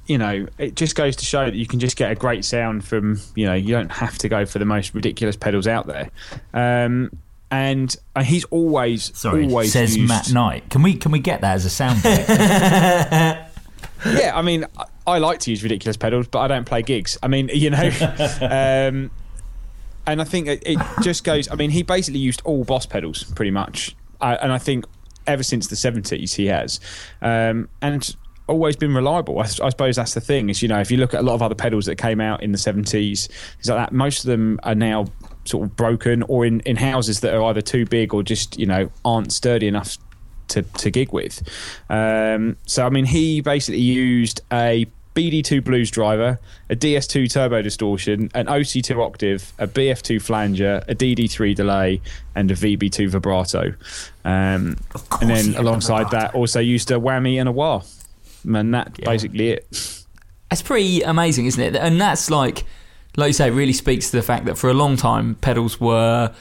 B: you know, it just goes to show that you can just get a great sound from, you know, you don't have to go for the most ridiculous pedals out there. Um, and uh, he's always,
D: Sorry,
B: always
D: says
B: used,
D: Matt Knight. Can we can we get that as a sound bite?
B: Yeah, I mean, I, I like to use ridiculous pedals, but I don't play gigs. I mean, you know, um, and I think it, it just goes. I mean, he basically used all Boss pedals pretty much, uh, and I think ever since the seventies he has, um, and always been reliable. I, I suppose that's the thing is you know if you look at a lot of other pedals that came out in the seventies, things like that, most of them are now sort of broken or in, in houses that are either too big or just you know aren't sturdy enough to, to gig with. Um, so, I mean, he basically used a BD2 Blues driver, a DS2 turbo distortion, an OC2 octave, a BF2 flanger, a DD3 delay, and a VB2 vibrato. Um, and then alongside that, also used a whammy and a wah. And that's
A: Yeah.
B: basically it.
A: That's pretty amazing, isn't it? And that's like, like you say, it really speaks to the fact that for a long time, pedals were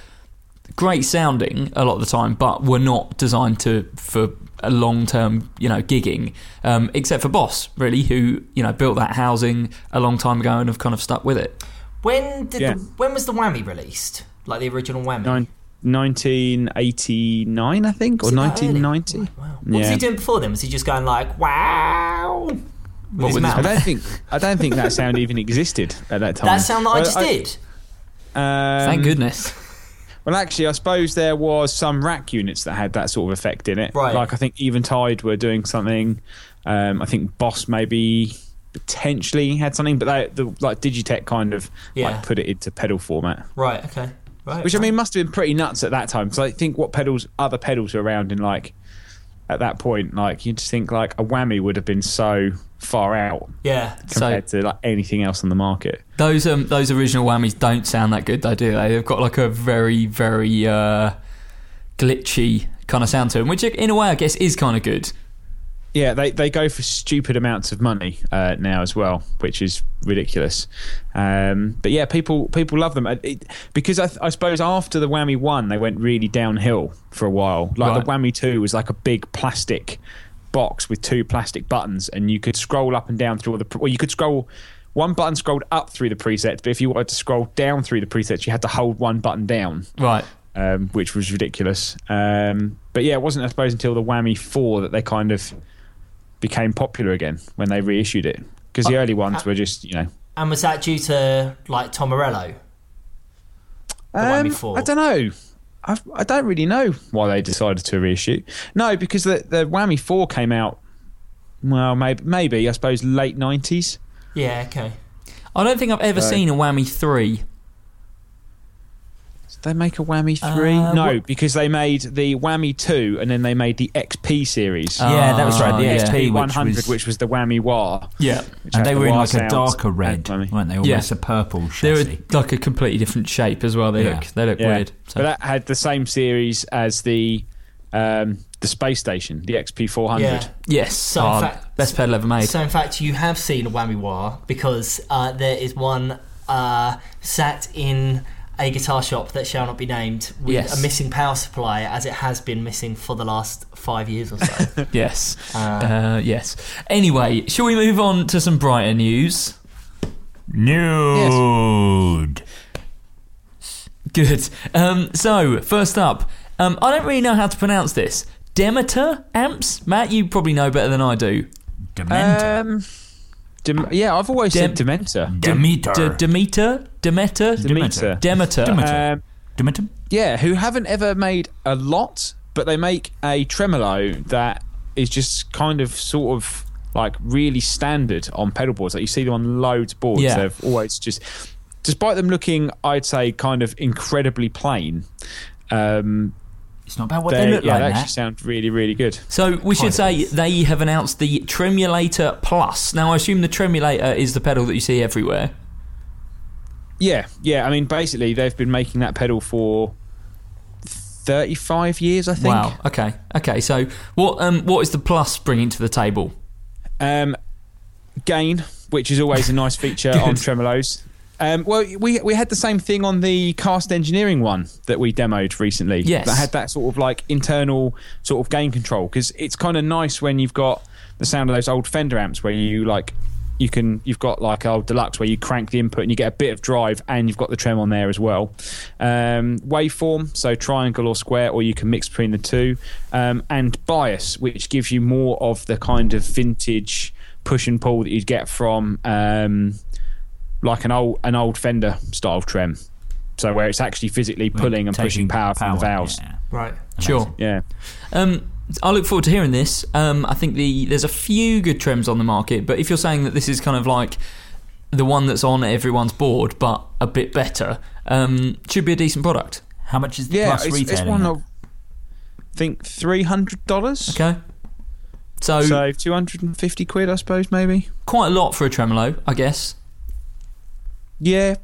A: great sounding a lot of the time, but were not designed to for a long term, you know, gigging. Um, except for Boss, really, who you know built that housing a long time ago and have kind of stuck with it.
C: When did
B: Yeah.
C: the, when was the whammy released? Like the original whammy?
B: Nine, 1989, I think, or
C: Was it that early?
B: 1990.
C: Wow. What was he doing before then? Was he just going like wow? With
A: What
C: his
A: with his
C: mouth?
B: I don't think I don't think that sound even existed at that time.
C: that sound that I
B: Well,
C: just did.
B: Um,
A: Thank goodness.
B: Well, actually, I suppose there was some rack units that had that sort of effect in it.
C: Right.
B: Like I think Eventide were doing something. Um, I think Boss maybe potentially had something, but they, the like Digitech kind of
C: Yeah.
B: like put it into pedal format,
C: Right. Okay. Right.
B: which I mean must have been pretty nuts at that time. Because I think what pedals, other pedals were around in like at that point, like you just think like a whammy would have been so far out
C: yeah.
A: So
B: compared to like anything else on the market.
A: those um those original whammies don't sound that good, though, do they? They've got like a very very uh, glitchy kind of sound to them, which in a way I guess is kind of good.
B: Yeah, they, they go for stupid amounts of money uh, now as well, which is ridiculous. Um, but yeah, people people love them Uh, it, because I, I suppose after the Whammy one, they went really downhill for a while. Like
A: Right.
B: the Whammy two was like a big plastic box with two plastic buttons, and you could scroll up and down through all the. Well, you could scroll. One button scrolled up through the presets, but if you wanted to scroll down through the presets, you had to hold one button down
A: Right.
B: um, which was ridiculous. Um, but yeah, it wasn't, I suppose, until the Whammy 4 that they kind of became popular again when they reissued it. Because the early ones were just, you know,
C: And was that due to like Tom Morello? The Whammy
B: Um,
C: Four.
B: I don't know. I, I don't really know why they decided to reissue. No, because the the Whammy Four came out. Well, maybe maybe I suppose late nineties.
C: Yeah, okay.
A: I don't think I've ever
B: So-
A: seen a Whammy 3.
B: Did they make a Whammy Three?
A: Uh,
B: no,
A: what-
B: because they made the Whammy Two, and then they made the XP series.
D: yeah, that was right. The
A: Ah, yeah.
D: XP,
B: One
D: which
B: hundred, which was the Whammy Wah.
A: Yeah.
D: and they
B: the
D: were in like a darker red, weren't they?
A: Yeah.
D: Almost a purple
A: They were like a completely different shape as well. They
D: Yeah.
A: look they look
B: Yeah.
A: weird. So.
B: But that had the same series as the um, the space station, the XP four hundred.
C: Yeah.
A: yes,
C: So, in
A: oh,
C: fact-
A: best pedal ever made.
C: So in fact, you have seen a Whammy Wah because uh, there is one uh, sat in a guitar shop that shall not be named with
A: Yes.
C: a missing power supply, as it has been missing for the last five years or so.
A: yes,
C: Uh,
A: uh, yes. Anyway, shall we move on to some brighter news?
D: Nude.
A: Good. Um, so first up, um, I don't really know how to pronounce this. Demeter amps. Matt, you probably know better than I do.
D: Dementor.
B: Um, Dem- yeah, I've always
A: Dem-
B: said Dementor.
D: Demeter.
A: D- Demeter, Demeter,
B: Demeter.
A: Demeter.
D: Demeter.
B: Um,
D: Demeter.
B: yeah, who haven't ever made a lot, but they make a tremolo that is just kind of sort of like really standard on pedal boards. Like you see them on loads of boards.
A: Yeah.
B: They've always just, despite them looking, I'd say, kind of incredibly plain. Um,
D: It's not about what
B: they,
D: they look
B: yeah,
D: like,
B: they actually sound really, really good.
A: So we should say they have announced the Tremulator Plus. Now I assume the Tremulator is the pedal that you see everywhere.
B: Yeah, yeah. I mean, basically, they've been making that pedal for thirty-five years, I think.
A: Wow. Okay. Okay. So what um what is the Plus bringing to the table?
B: Um, gain, which is always a nice feature on tremolos. Um, well, we we had the same thing on the cast engineering one that we demoed recently.
A: Yes.
B: that had that sort of like internal sort of gain control because it's kind of nice when you've got the sound of those old Fender amps where you like you can you've got like old deluxe where you crank the input and you get a bit of drive and you've got the trem on there as well. Um, waveform, so triangle or square, or you can mix between the two, um, and bias, which gives you more of the kind of vintage push and pull that you'd get from um, like an old an old Fender style trem. So where it's actually physically pulling and pushing
D: Taking
B: power, from the valves.
D: yeah.
C: right.
A: Sure.
B: Yeah.
A: Um, I look forward to hearing this. Um, I think the there's a few good trims on the market, but if you're saying that this is kind of like the one that's on everyone's board, but a bit better, um, should be a decent product.
D: How much is the
B: Yeah,
D: plus
B: it's, it's
D: retailing?
B: one of I think three hundred dollars.
A: Okay. So,
B: So two hundred and fifty quid, I suppose, maybe.
A: quite a lot for a tremolo, I guess.
B: Yeah,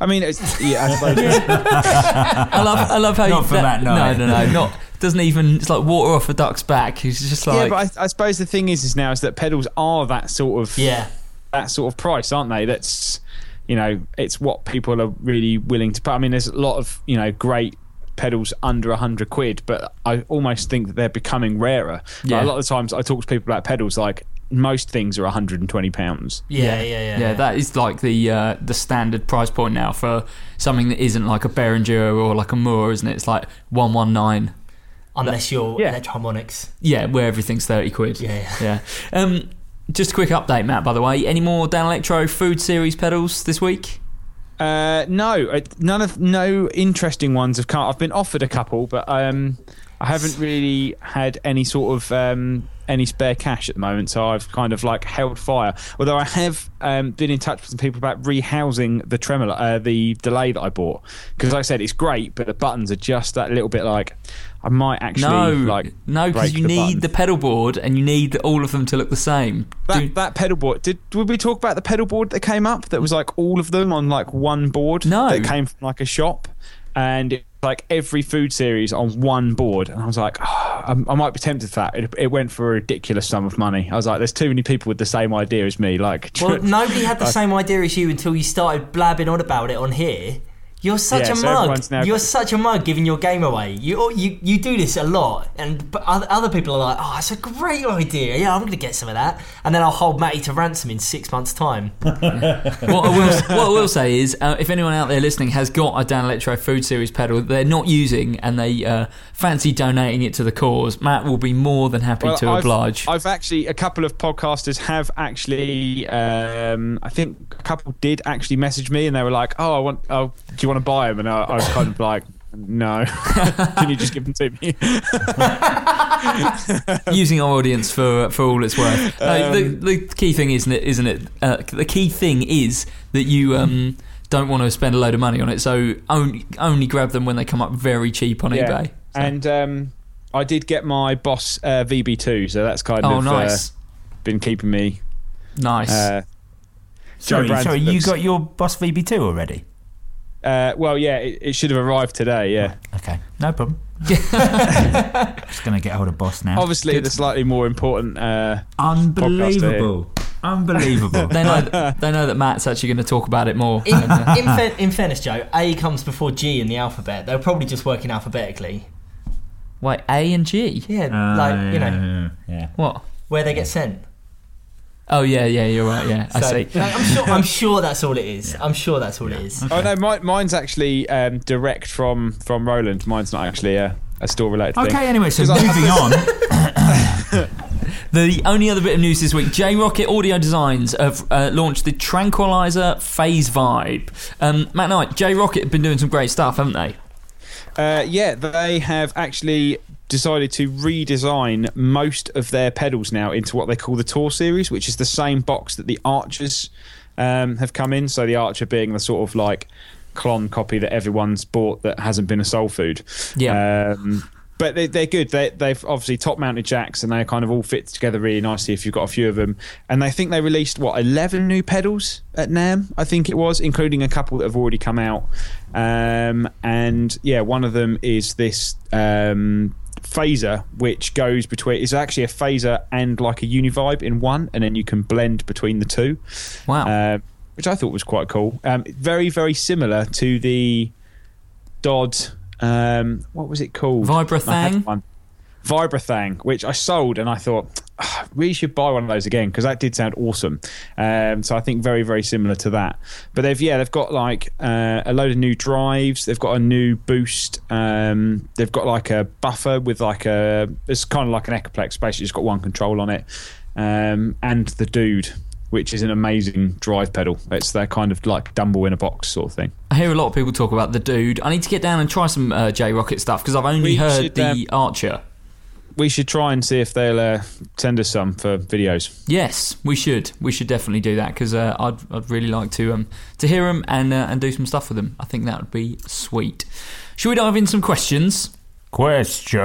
B: I mean, it's, yeah, I suppose.
A: I love, I love how
D: Not
A: you,
D: for Matt, no.
A: no, no, no, not doesn't even. It's like water off a duck's back. It's just like
B: yeah, but I, I suppose the thing is, is now is that pedals are that sort of
C: Yeah.
B: that sort of price, aren't they? That's you know, it's what people are really willing to put. I mean, there's a lot of you know great pedals under a hundred quid, but I almost think that they're becoming rarer. Like,
A: Yeah.
B: a lot of times, I talk to people about pedals like most things are 120 pounds.
C: Yeah, yeah, yeah.
A: yeah, that is like the uh, the standard price point now for something that isn't like a Behringer or like a Mooer, isn't it? It's like one one nine.
C: Unless you're
B: Yeah.
C: Electro-Harmonix.
A: Yeah, where everything's thirty quid.
C: Yeah, yeah.
A: yeah. Um, just a quick update, Matt. By the way, any more Danelectro Food Series pedals this week?
B: Uh, no, uh, none of no interesting ones have come. I've been offered a couple, but um, I haven't really had any sort of um, any spare cash at the moment, so I've kind of like held fire. Although I have um, been in touch with some people about rehousing the tremolo, uh, the delay that I bought, because like I said, it's great, but the buttons are just that little bit like I might actually
A: No,
B: like
A: no, because you
B: the
A: need
B: button.
A: the pedal board and you need all of them to look the same.
B: That,
A: Do-
B: that pedal board. Did did we talk about the pedal board that came up? That was like all of them on like one board.
A: No.
B: that came from like a shop, and it, like every food series on one board. And I was like, oh, I, I might be tempted for that. It, it went for a ridiculous sum of money. I was like, there's too many people with the same idea as me. Like,
C: Well, nobody had the same idea as you until you started blabbing on about it on here. You're such
B: Yeah,
C: a
B: so
C: mug.
B: now
C: You're such a mug giving your game away. You you you do this a lot, and but other, other people are like, "Oh, it's a great idea. Yeah, I'm going to get some of that." And then I'll hold Matty to ransom in six months' time.
A: what, I will, what I will say is, uh, if anyone out there listening has got a Danelectro Food Series pedal that they're not using and they uh, fancy donating it to the cause, Matt will be more than happy
B: Well,
A: to
B: I've,
A: oblige.
B: I've actually a couple of podcasters have actually. Um, I think a couple did actually message me, and they were like, "Oh, I want. Oh, do you want to buy them?" And I, I was kind of like, "No, can you just give them to me?"
A: using our audience for for all it's worth. No, the,
B: Um,
A: the key thing isn't it? Isn't it? Uh, the key thing is that you um, don't want to spend a load of money on it. So only only grab them when they come up very cheap on eBay. So-
B: And um, I did get my Boss uh, VB2, so that's kind
A: oh,
B: of
A: nice,
B: uh, been keeping me.
A: nice.
B: Uh,
D: Sorry, sorry, you got your Boss VB2 already?
B: Uh, well, yeah, it, it should have arrived today. Yeah,
D: Okay, no problem. Just going to get hold of Boss now.
B: obviously the slightly more important. Uh,
D: Unbelievable. Unbelievable.
A: they know they know that Matt's actually going to talk about it more.
C: In,
A: uh,
C: in, fa- in fairness, Joe, A comes before G in the alphabet. They're probably just working alphabetically.
A: wait, A and G.
C: Yeah,
D: Uh,
C: like you know
D: Yeah.
A: What?
C: where they get sent.
A: Oh yeah, yeah, you're right. Yeah, I
C: So,
A: see.
C: I'm sure. I'm sure that's all it is. I'm sure that's all it is.
B: Oh no, my, mine's actually um, direct from from Roland. Mine's not actually a, a store related thing.
D: Okay, anyway, so moving on.
A: The only other bit of news this week: J Rockett Audio Designs have uh, launched the Tranquilizer Phase Vibe. Um, Matt Knight, J Rockett have been doing some great stuff, haven't they?
B: Uh, yeah, they have actually decided to redesign most of their pedals now into what they call the Tour series, which is the same box that the Archers um, have come in. So the Archer being the sort of like clone copy that everyone's bought that hasn't been a soul food.
A: Yeah.
B: Um, but they, they're good. They, they've obviously top mounted jacks and they kind of all fit together really nicely if you've got a few of them. And they think they released, what, 11 new pedals at NAMM, I think it was, including a couple that have already come out. Um, and yeah, one of them is this um, phaser, which goes between, it's actually a phaser and like a univibe in one, and then you can blend between the two
A: Wow.
B: uh, which I thought was quite cool. Um, very, very similar to the DOD. Um, what was it called?
A: Vibrathang?
B: I had one. Vibrathang, which I sold, and I thought "Ah, really should buy one of those again because that did sound awesome. Um, so I think very, very similar to that. But they've yeah, they've got like uh, a load of new drives. They've got a new boost. Um, they've got like a buffer with like a it's kind of like an Echoplex. Basically, just got one control on it, um, and the dude. Which is an amazing drive pedal. It's their kind of like Dumble in a box sort of thing.
A: I hear a lot of people talk about the dude. I need to get down and try some uh, J Rockett stuff because I've only
B: We
A: heard
B: should,
A: the
B: um,
A: Archer.
B: We should try and see if they'll uh, send us some for videos.
A: Yes, we should. We should definitely do that because uh, I'd, I'd really like to um, to hear them and uh, and do some stuff with them. I think that would be sweet. Should we dive in some questions?
D: Question.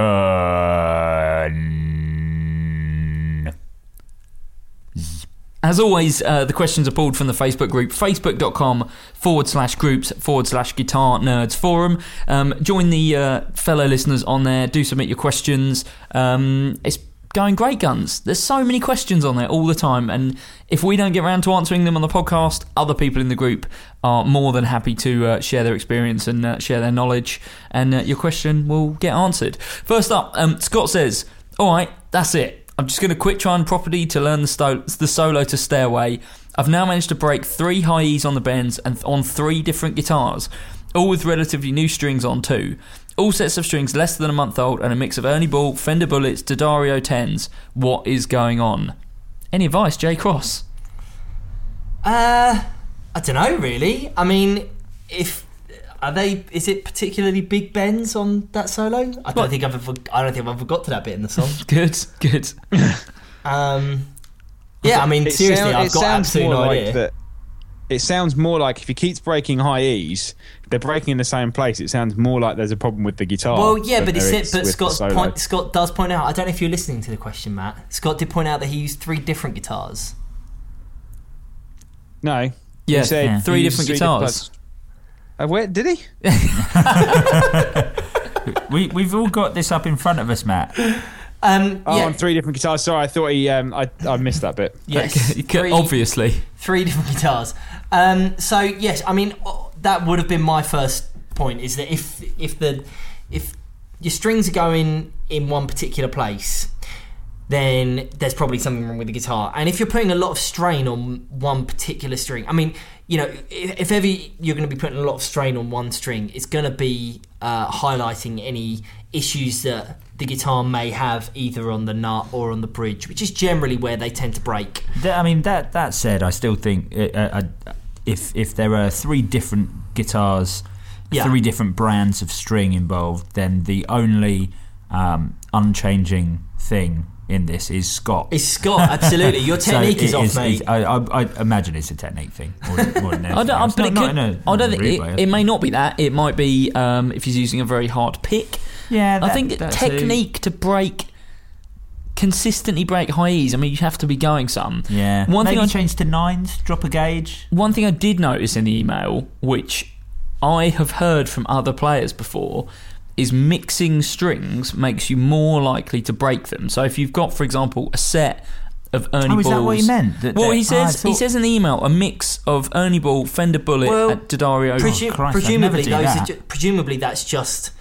A: As always, uh, the questions are pulled from the Facebook group, facebook.com forward slash groups forward slash guitar nerds forum. Um, join the uh, fellow listeners on there. Do submit your questions. Um, it's going great guns. There's so many questions on there all the time. And if we don't get around to answering them on the podcast, other people in the group are more than happy to uh, share their experience and uh, share their knowledge. And uh, your question will get answered. First up, um, Scott says, All right, that's it. I'm just going to quit trying property to learn the, sto- the solo to Stairway. I've now managed to break three high E's on the bends and on three different guitars, all with relatively new strings on too. All sets of strings less than a month old and a mix of Ernie Ball, Fender Bullets, D'Addario 10s. What is going on? Any advice, Jay Cross?
C: Uh, I don't know really. I mean, if are they? Is it particularly big bends on that solo? I don't
A: What?
C: think I've ever. I don't think I've ever got to that bit in the song.
A: Good, good.
C: Um, yeah, I mean,
B: It
C: seriously,
B: sound-
C: I've
B: it
C: got
B: sounds
C: absolutely
B: more
C: no
B: like
C: idea.
B: that- it sounds more like if he keeps breaking high E's, they're breaking in the same place. It sounds more like there's a problem with the guitar.
C: Well, yeah, but, it's,
B: there
C: said,
B: is
C: but
B: with the
C: Scott's point, Scott does point out. I don't know if you're listening to the question, Matt. Scott did point out that he used three different guitars.
B: No, he
A: Yeah,
B: said
D: yeah.
A: three different guitars.
B: Uh, where did he?
D: We, we've all got this up in front of us, Matt.
C: Um,
B: Oh,
C: yeah,
B: on three different guitars. Sorry, I thought he. Um, I I missed that bit.
C: yes, three,
A: Obviously.
C: three different guitars. Um, so yes, I mean, oh, that would have been my first point. Is that if if the if your strings are going in one particular place, then there's probably something wrong with the guitar. And if you're putting a lot of strain on one particular string, I mean, you know, if, if ever you're going to be putting a lot of strain on one string, it's going to be uh, highlighting any issues that the guitar may have either on the nut or on the bridge, which is generally where they tend to break.
D: That- I mean, that that said, I still think uh, uh, uh, if if there are three different guitars,
C: Yeah.
D: three different brands of string involved, then the only um, unchanging thing in this is Scott.
C: It's Scott, absolutely. Your
D: So
C: technique is
D: it
C: off, mate.
D: I, I, I imagine it's a technique thing. More than, more than
A: I don't.
D: anything
A: but it
D: Not-
A: could,
D: not in a-
A: I don't think it,
D: way.
A: it may not be that. It might be um, if he's using a very hard pick.
D: Yeah,
A: I think that
D: that's a-
A: technique to break consistently break high E's. I mean, you have to be going some.
D: Yeah,
A: One
D: maybe
A: thing I
D: changed to nines, drop a gauge.
A: One thing I did notice in the email, which I have heard from other players before, is mixing strings makes you more likely to break them. So if you've got, for example, a set of Ernie
D: Oh,
A: balls.
D: is that what he meant? That-
A: well, he
D: oh, I
A: says he says in the email a mix of Ernie ball, Fender Bullet,
C: Well,
A: at D'Addario.
C: Presu-
D: Christ,
C: presumably, those
D: that.
C: ju- presumably that's just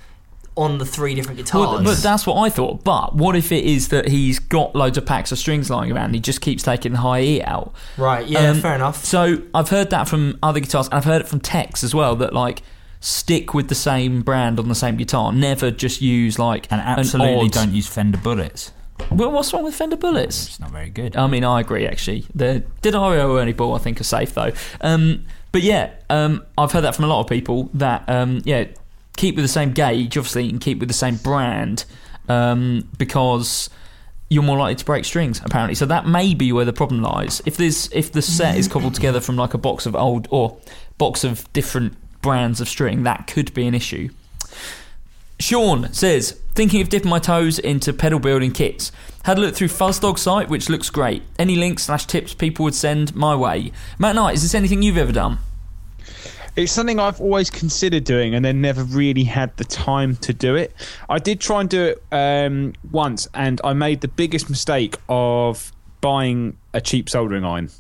C: on the three different guitars.
A: Well, but that's what I thought. But what if it is that he's got loads of packs of strings lying around and he just keeps taking the high E out?
C: right, yeah,
A: Um,
C: fair enough.
A: So I've heard that from other guitars, and I've heard it from Tex as well. That like stick with the same brand on the same guitar. Never just use like
D: And
A: an
D: absolutely
A: odd-
D: don't use Fender bullets.
A: Well, what's wrong with Fender bullets?
D: It's not very good.
A: I mean, I agree. Actually, the D'Addario Ernie Ball I think are safe though. Um, but yeah, um, I've heard that from a lot of people. That um, yeah, keep with the same gauge, obviously, and keep with the same brand um, because you're more likely to break strings apparently. So that may be where the problem lies. If there's if the set is cobbled together from like a box of old or box of different brands of string, that could be an issue. Sean says, thinking of dipping my toes into pedal building kits. Had a look through Fuzzdog site, which looks great. Any links slash tips people would send my way. Matt Knight, is this anything you've ever done?
B: It's something I've always considered doing and then never really had the time to do it. I did try and do it um, once and I made the biggest mistake of buying a cheap soldering iron.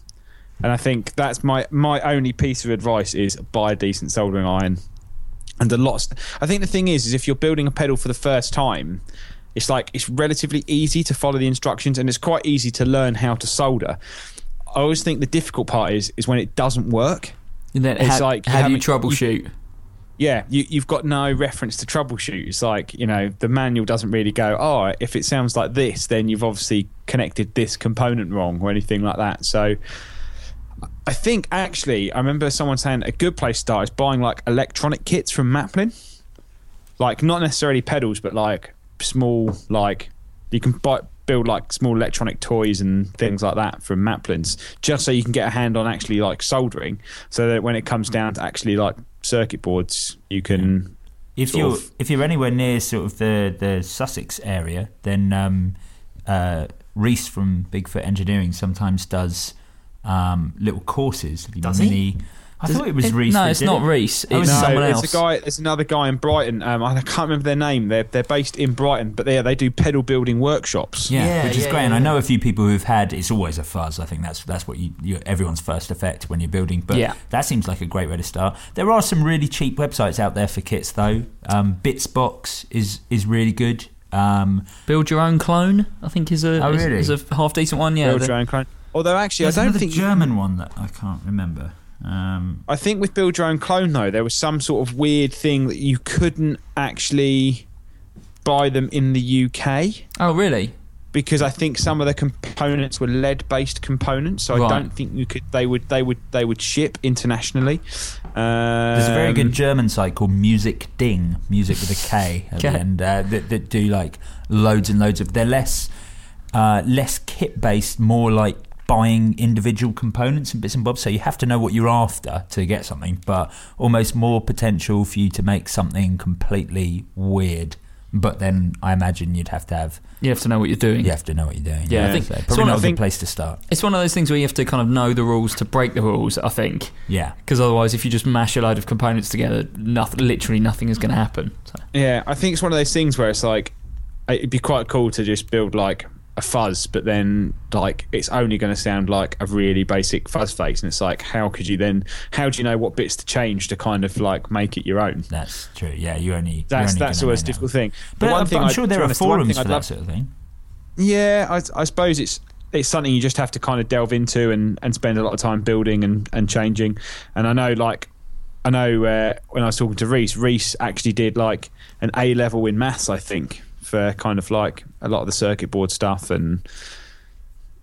B: And I think that's my, my only piece of advice is buy a decent soldering iron. And a lot. I think the thing is, is if you're building a pedal for the first time, it's like it's relatively easy to follow the instructions and it's quite easy to learn how to solder. I always think the difficult part is is when it doesn't work.
A: And then
B: It's
A: how,
B: like
A: how do you troubleshoot?
B: Yeah, you, you've got no reference to troubleshoot. It's like, you know, the manual doesn't really go, oh, if it sounds like this, then you've obviously connected this component wrong or anything like that. So I think actually, I remember someone saying a good place to start is buying like electronic kits from Maplin. Like, not necessarily pedals, but like small, like, you can buy, build like small electronic toys and things like that from Maplins, just so you can get a hand on actually like soldering, so that when it comes down to actually like circuit boards, you can.
D: If you're
B: of-
D: if you're anywhere near sort of the, the Sussex area, then um, uh, Reese from Bigfoot Engineering sometimes does um, little courses.
C: Does he?
D: I
A: Does
D: thought it was
A: it-
D: Reese.
A: No, it's not
D: it.
A: Reese.
D: Oh,
A: It's
D: no,
A: someone
B: there's
A: else.
B: a guy. There's another guy in Brighton. Um, I can't remember their name. They're they're based in Brighton, but they they do pedal building workshops.
D: Yeah,
C: Yeah,
D: which is
C: yeah,
D: great. and I know a few people who've had. It's always a fuzz. I think that's that's what you, you everyone's first effect when you're building. But
A: Yeah.
D: that seems like a great way to start. There are some really cheap websites out there for kits, though. Um, Bitsbox is is really good. Um,
A: Build your own clone. I think is a
D: Oh,
A: is,
D: really?
A: is a half decent one. Yeah,
B: Build
A: the-
B: your own clone. Although actually,
D: there's
B: I don't think
D: German one that I can't remember. Um,
B: I think with build your own clone though, there was some sort of weird thing that you couldn't actually buy them in the UK
A: oh, really?
B: because I think some of the components were lead based components. So
A: Right.
B: I don't think you could. They would. They would. They would ship internationally.
D: There's a very
B: Um,
D: good German site called Music Ding, music with a K at
A: Okay.
D: the end, uh, that, that do like loads and loads of. They're less uh, less kit based, more like buying individual components and bits and bobs. So you have to know what you're after to get something, but almost more potential for you to make something completely weird. But then I imagine you'd have to have
A: You have to know what you're doing.
D: you have to know what you're doing.
A: Yeah, I think-
D: so
A: it's
D: probably
A: one
D: not
A: of-
D: a
B: I
D: good place to start.
A: It's one of those things where you have to kind of know the rules to break the rules. I think
D: Yeah.
A: because otherwise, if you just mash a load of components together, nothing, literally nothing is going to happen. So.
B: Yeah, I think it's one of those things where it's like it'd be quite cool to just build like a fuzz, but then like it's only going to sound like a really basic fuzz face, and it's like how could you then? How do you know what bits to change to kind of like make it your own?
D: That's true. Yeah, you only.
B: That's
D: only
B: that's always a difficult thing.
D: But,
B: the one thing
D: I'm sure there are
B: honest, the
D: forums for
B: I'd
D: that
B: love-
D: sort of thing.
B: Yeah, I, I suppose it's it's something you just have to kind of delve into and, and spend a lot of time building and, and changing. And I know, like, I know uh, when I was talking to Reese, Reese actually did like an A level in maths, I think, for kind of like a lot of the circuit board stuff and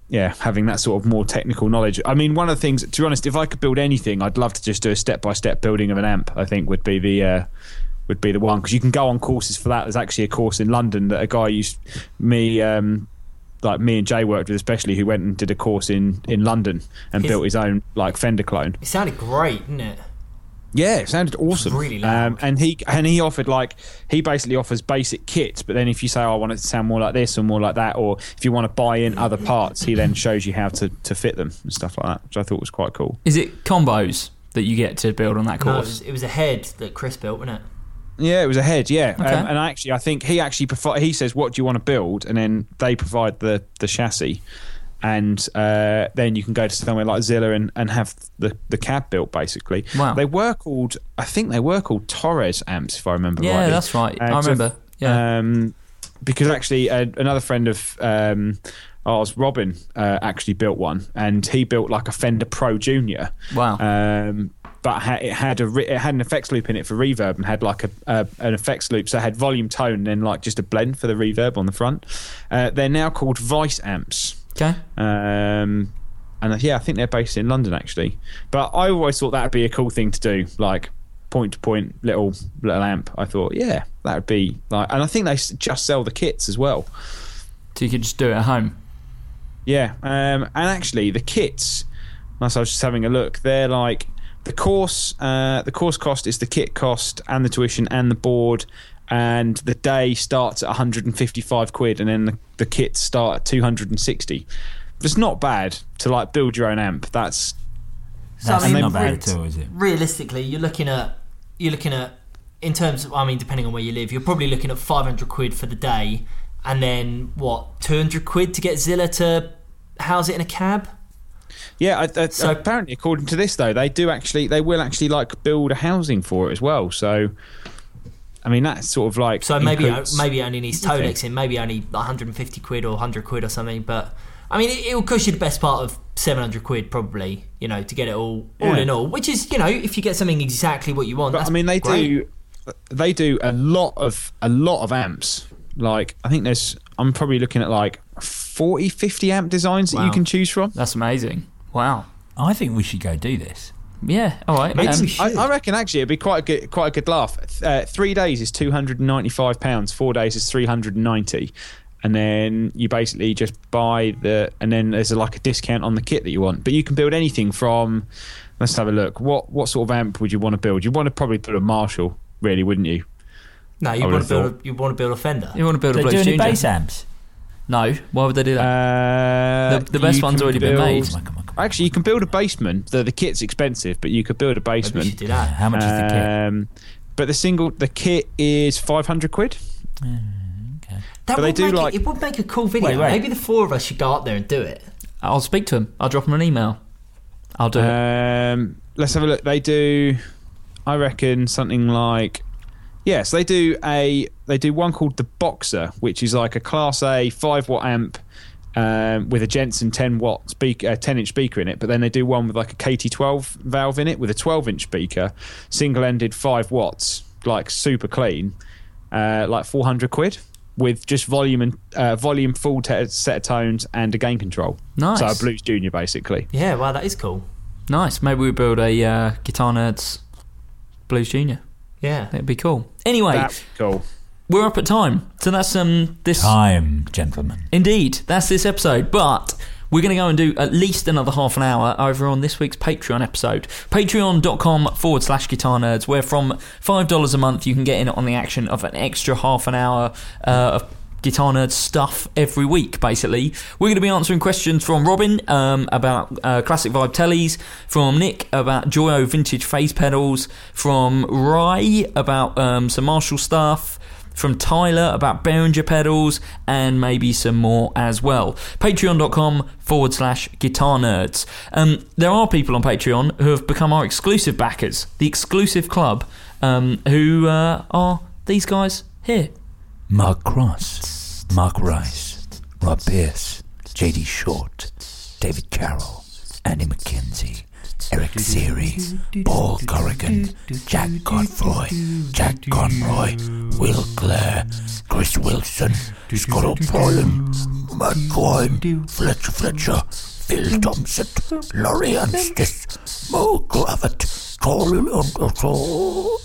B: yeah, having that sort of more technical knowledge. I mean, one of the things, to be honest, if I could build anything, I'd love to just do a step by step building of an amp. I think would be the uh, would be the one because you can go on courses for that. There's actually a course in London that a guy used me. Um, like me and Jay worked with, especially who went and did a course in, in London and
C: His-
B: built his own like Fender clone.
C: It sounded great, didn't it?
B: Yeah, it sounded awesome.
C: really loud.
B: Um, and he and he offered like he basically offers basic kits, but then if you say, oh, I want it to sound more like this or more like that, or if you want to buy in other parts, he then shows you how to, to fit them and stuff like that, which I thought was quite cool.
A: Is it combos that you get to build on that
C: No, it
A: course?
C: was, it was a head that Chris built, wasn't it?
B: Yeah, it was a head. Yeah,
A: Okay.
B: um, and actually, I think he actually provi- he says, "What do you want to build?" and then they provide the the chassis, and uh, then you can go to somewhere like Zilla and, and have the the cab built. Basically,
A: Wow.
B: They were called, I think they were called Torres amps, if I remember
A: yeah,
B: rightly.
A: that's right.
B: Uh,
A: I
B: so-
A: remember. Yeah.
B: Um, because actually, uh, another friend of um, ours, Robin, uh, actually built one, and he built like a Fender Pro Junior.
A: wow.
B: Um, but it had a it had an effects loop in it for reverb, and had like a, a an effects loop, so it had volume, tone, and then like just a blend for the reverb on the front. Uh, they're now called Vice amps.
A: Okay.
B: Um, and uh, yeah, I think they're based in London actually. But I always thought that'd be a cool thing to do, like point to point little little amp. I thought, yeah, that would be like, and I think they just sell the kits as well.
A: So you could just do it at home.
B: Yeah, um, and actually the kits. As I was just having a look, they're like the course. Uh, the course cost is the kit cost and the tuition and the board. And the day starts at 155 quid, and then the, the kits start at 260. It's not bad to like build your own amp. That's
D: That's
C: I mean,
D: not bad
C: re-
D: at all, is it?
C: Realistically, you're looking at you're looking at in terms of I mean, depending on where you live, you're probably looking at 500 quid for the day, and then what 200 quid to get Zilla to house it in a cab.
B: Yeah, I, I,
C: So-
B: apparently, according to this though, they do actually they will actually like build a housing for it as well. So, I mean, that's sort of like
C: So maybe uh,
B: includes-
C: maybe it only needs
B: Okay.
C: Todex in, maybe only 150 quid or 100 quid or something. But I mean, it, it will cost you the best part of 700 quid probably. You know, to get it all all
B: Yeah.
C: in all, which is you know, if you get something exactly what you want.
B: But
C: that's
B: I mean, they
C: great.
B: do they do a lot of a lot of amps. Like I think there's I'm probably looking at like 40, 50 amp designs that you can choose from.
A: That's amazing. Wow.
D: I think we should go do this.
A: Yeah. All right. Um.
B: I, I reckon actually it'd be quite a good quite a good laugh. Uh, three days is two hundred and ninety five pounds. Four days is three hundred and ninety. And then you basically just buy the, and then there's a, like a discount on the kit that you want. But you can build anything from. Let's have a look. What what sort of amp would you want to build? You want to probably build a Marshall, really, wouldn't you?
C: no, you want to build a, you want to build a Fender.
A: you want to build a
D: They do
A: Blues
D: any
A: Junior?
D: bass amps?
A: No. Why would they do that?
B: Uh,
A: The- the best one's
B: can
A: already been made.
B: build-
D: Come on, come on, come on.
B: Actually, you can build a Bassman. The, the kit's expensive, but you could build a
C: Maybe we Bassman. do that.
D: How much is the kit?
B: Um, but the single, the kit is five hundred quid. Okay.
C: That
B: But they
C: would
B: do
C: make
B: like-
C: it, it would make a cool video.
D: Wait, wait.
C: Maybe the four of us should go up there and do it.
A: I'll speak to him. I'll drop him an email. I'll do it.
B: Um, let's have a look. They do, I reckon, something like. Yes, they do a they do one called the Boxer, which is like a Class A five watt amp um, with a Jensen ten watt speaker, uh, ten inch speaker in it. But then they do one with like a KT twelve valve in it with a twelve inch speaker, single ended five watts, like super clean, uh, like four hundred quid with just volume and uh, volume full te- set of tones and a gain control.
A: Nice.
B: So a Blues Junior basically.
C: Yeah, wow, that is cool.
A: Nice. Maybe we build a uh, Guitar Nerds Blues Junior.
C: Yeah.
A: it'd be cool. Anyway,
B: That's cool.
A: we're up at time. So that's um this
D: Time, gentlemen.
A: Indeed, that's this episode. But we're going to go and do at least another half an hour over on this week's Patreon episode. Patreon.com forward slash guitar nerds, where from $5 a month you can get in on the action of an extra half an hour uh, of guitar nerd stuff every week, basically. We're going to be answering questions from Robin um, about uh, classic vibe tellies, from Nick about Joyo vintage phase pedals, from Rye about um, some Marshall stuff from Tyler about Behringer pedals and maybe some more as well. Patreon.com forward slash guitar nerds. Um, there are people on Patreon who have become our exclusive backers, the exclusive club, um, who uh, are these guys here.
D: Mark Cross, Mark Rice, Rob Pierce, JD Short, David Carroll, Annie McKenzie, Eric Siri, Paul Corrigan, Jack Godfroy, Jack Conroy, Will Clare, Chris Wilson, Scott O'Brien, Matt Coyne, Fletcher Fletcher, Phil Thompson, Laurie Anstis, Mo Gravett, Colin Uncle.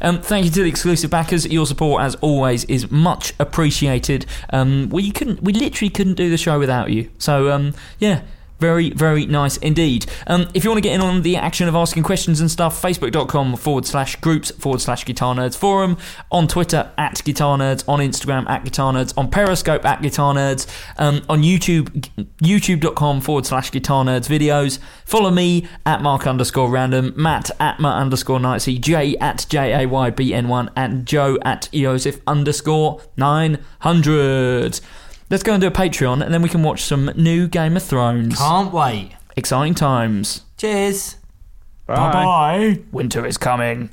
A: Um, thank you to the exclusive backers. Your support, as always, is much appreciated. Um, we couldn't, we literally couldn't do the show without you. So, um, yeah. Very, very nice indeed. Um, if you want to get in on the action of asking questions and stuff, facebook.com forward slash groups forward slash guitar nerds forum, on Twitter at guitar nerds, on Instagram at guitar nerds, on Periscope at guitar nerds, um, on YouTube, youtube.com forward slash guitar nerds videos. Follow me at mark underscore random, Matt at Matt underscore Knightsy, Jay at J A Y B N 1, and Joe at Eosif underscore 900. Let's go and do a Patreon and then we can watch some new Game of Thrones.
C: Can't wait.
A: Exciting times.
C: Cheers. Bye.
B: Bye.
A: Winter is coming.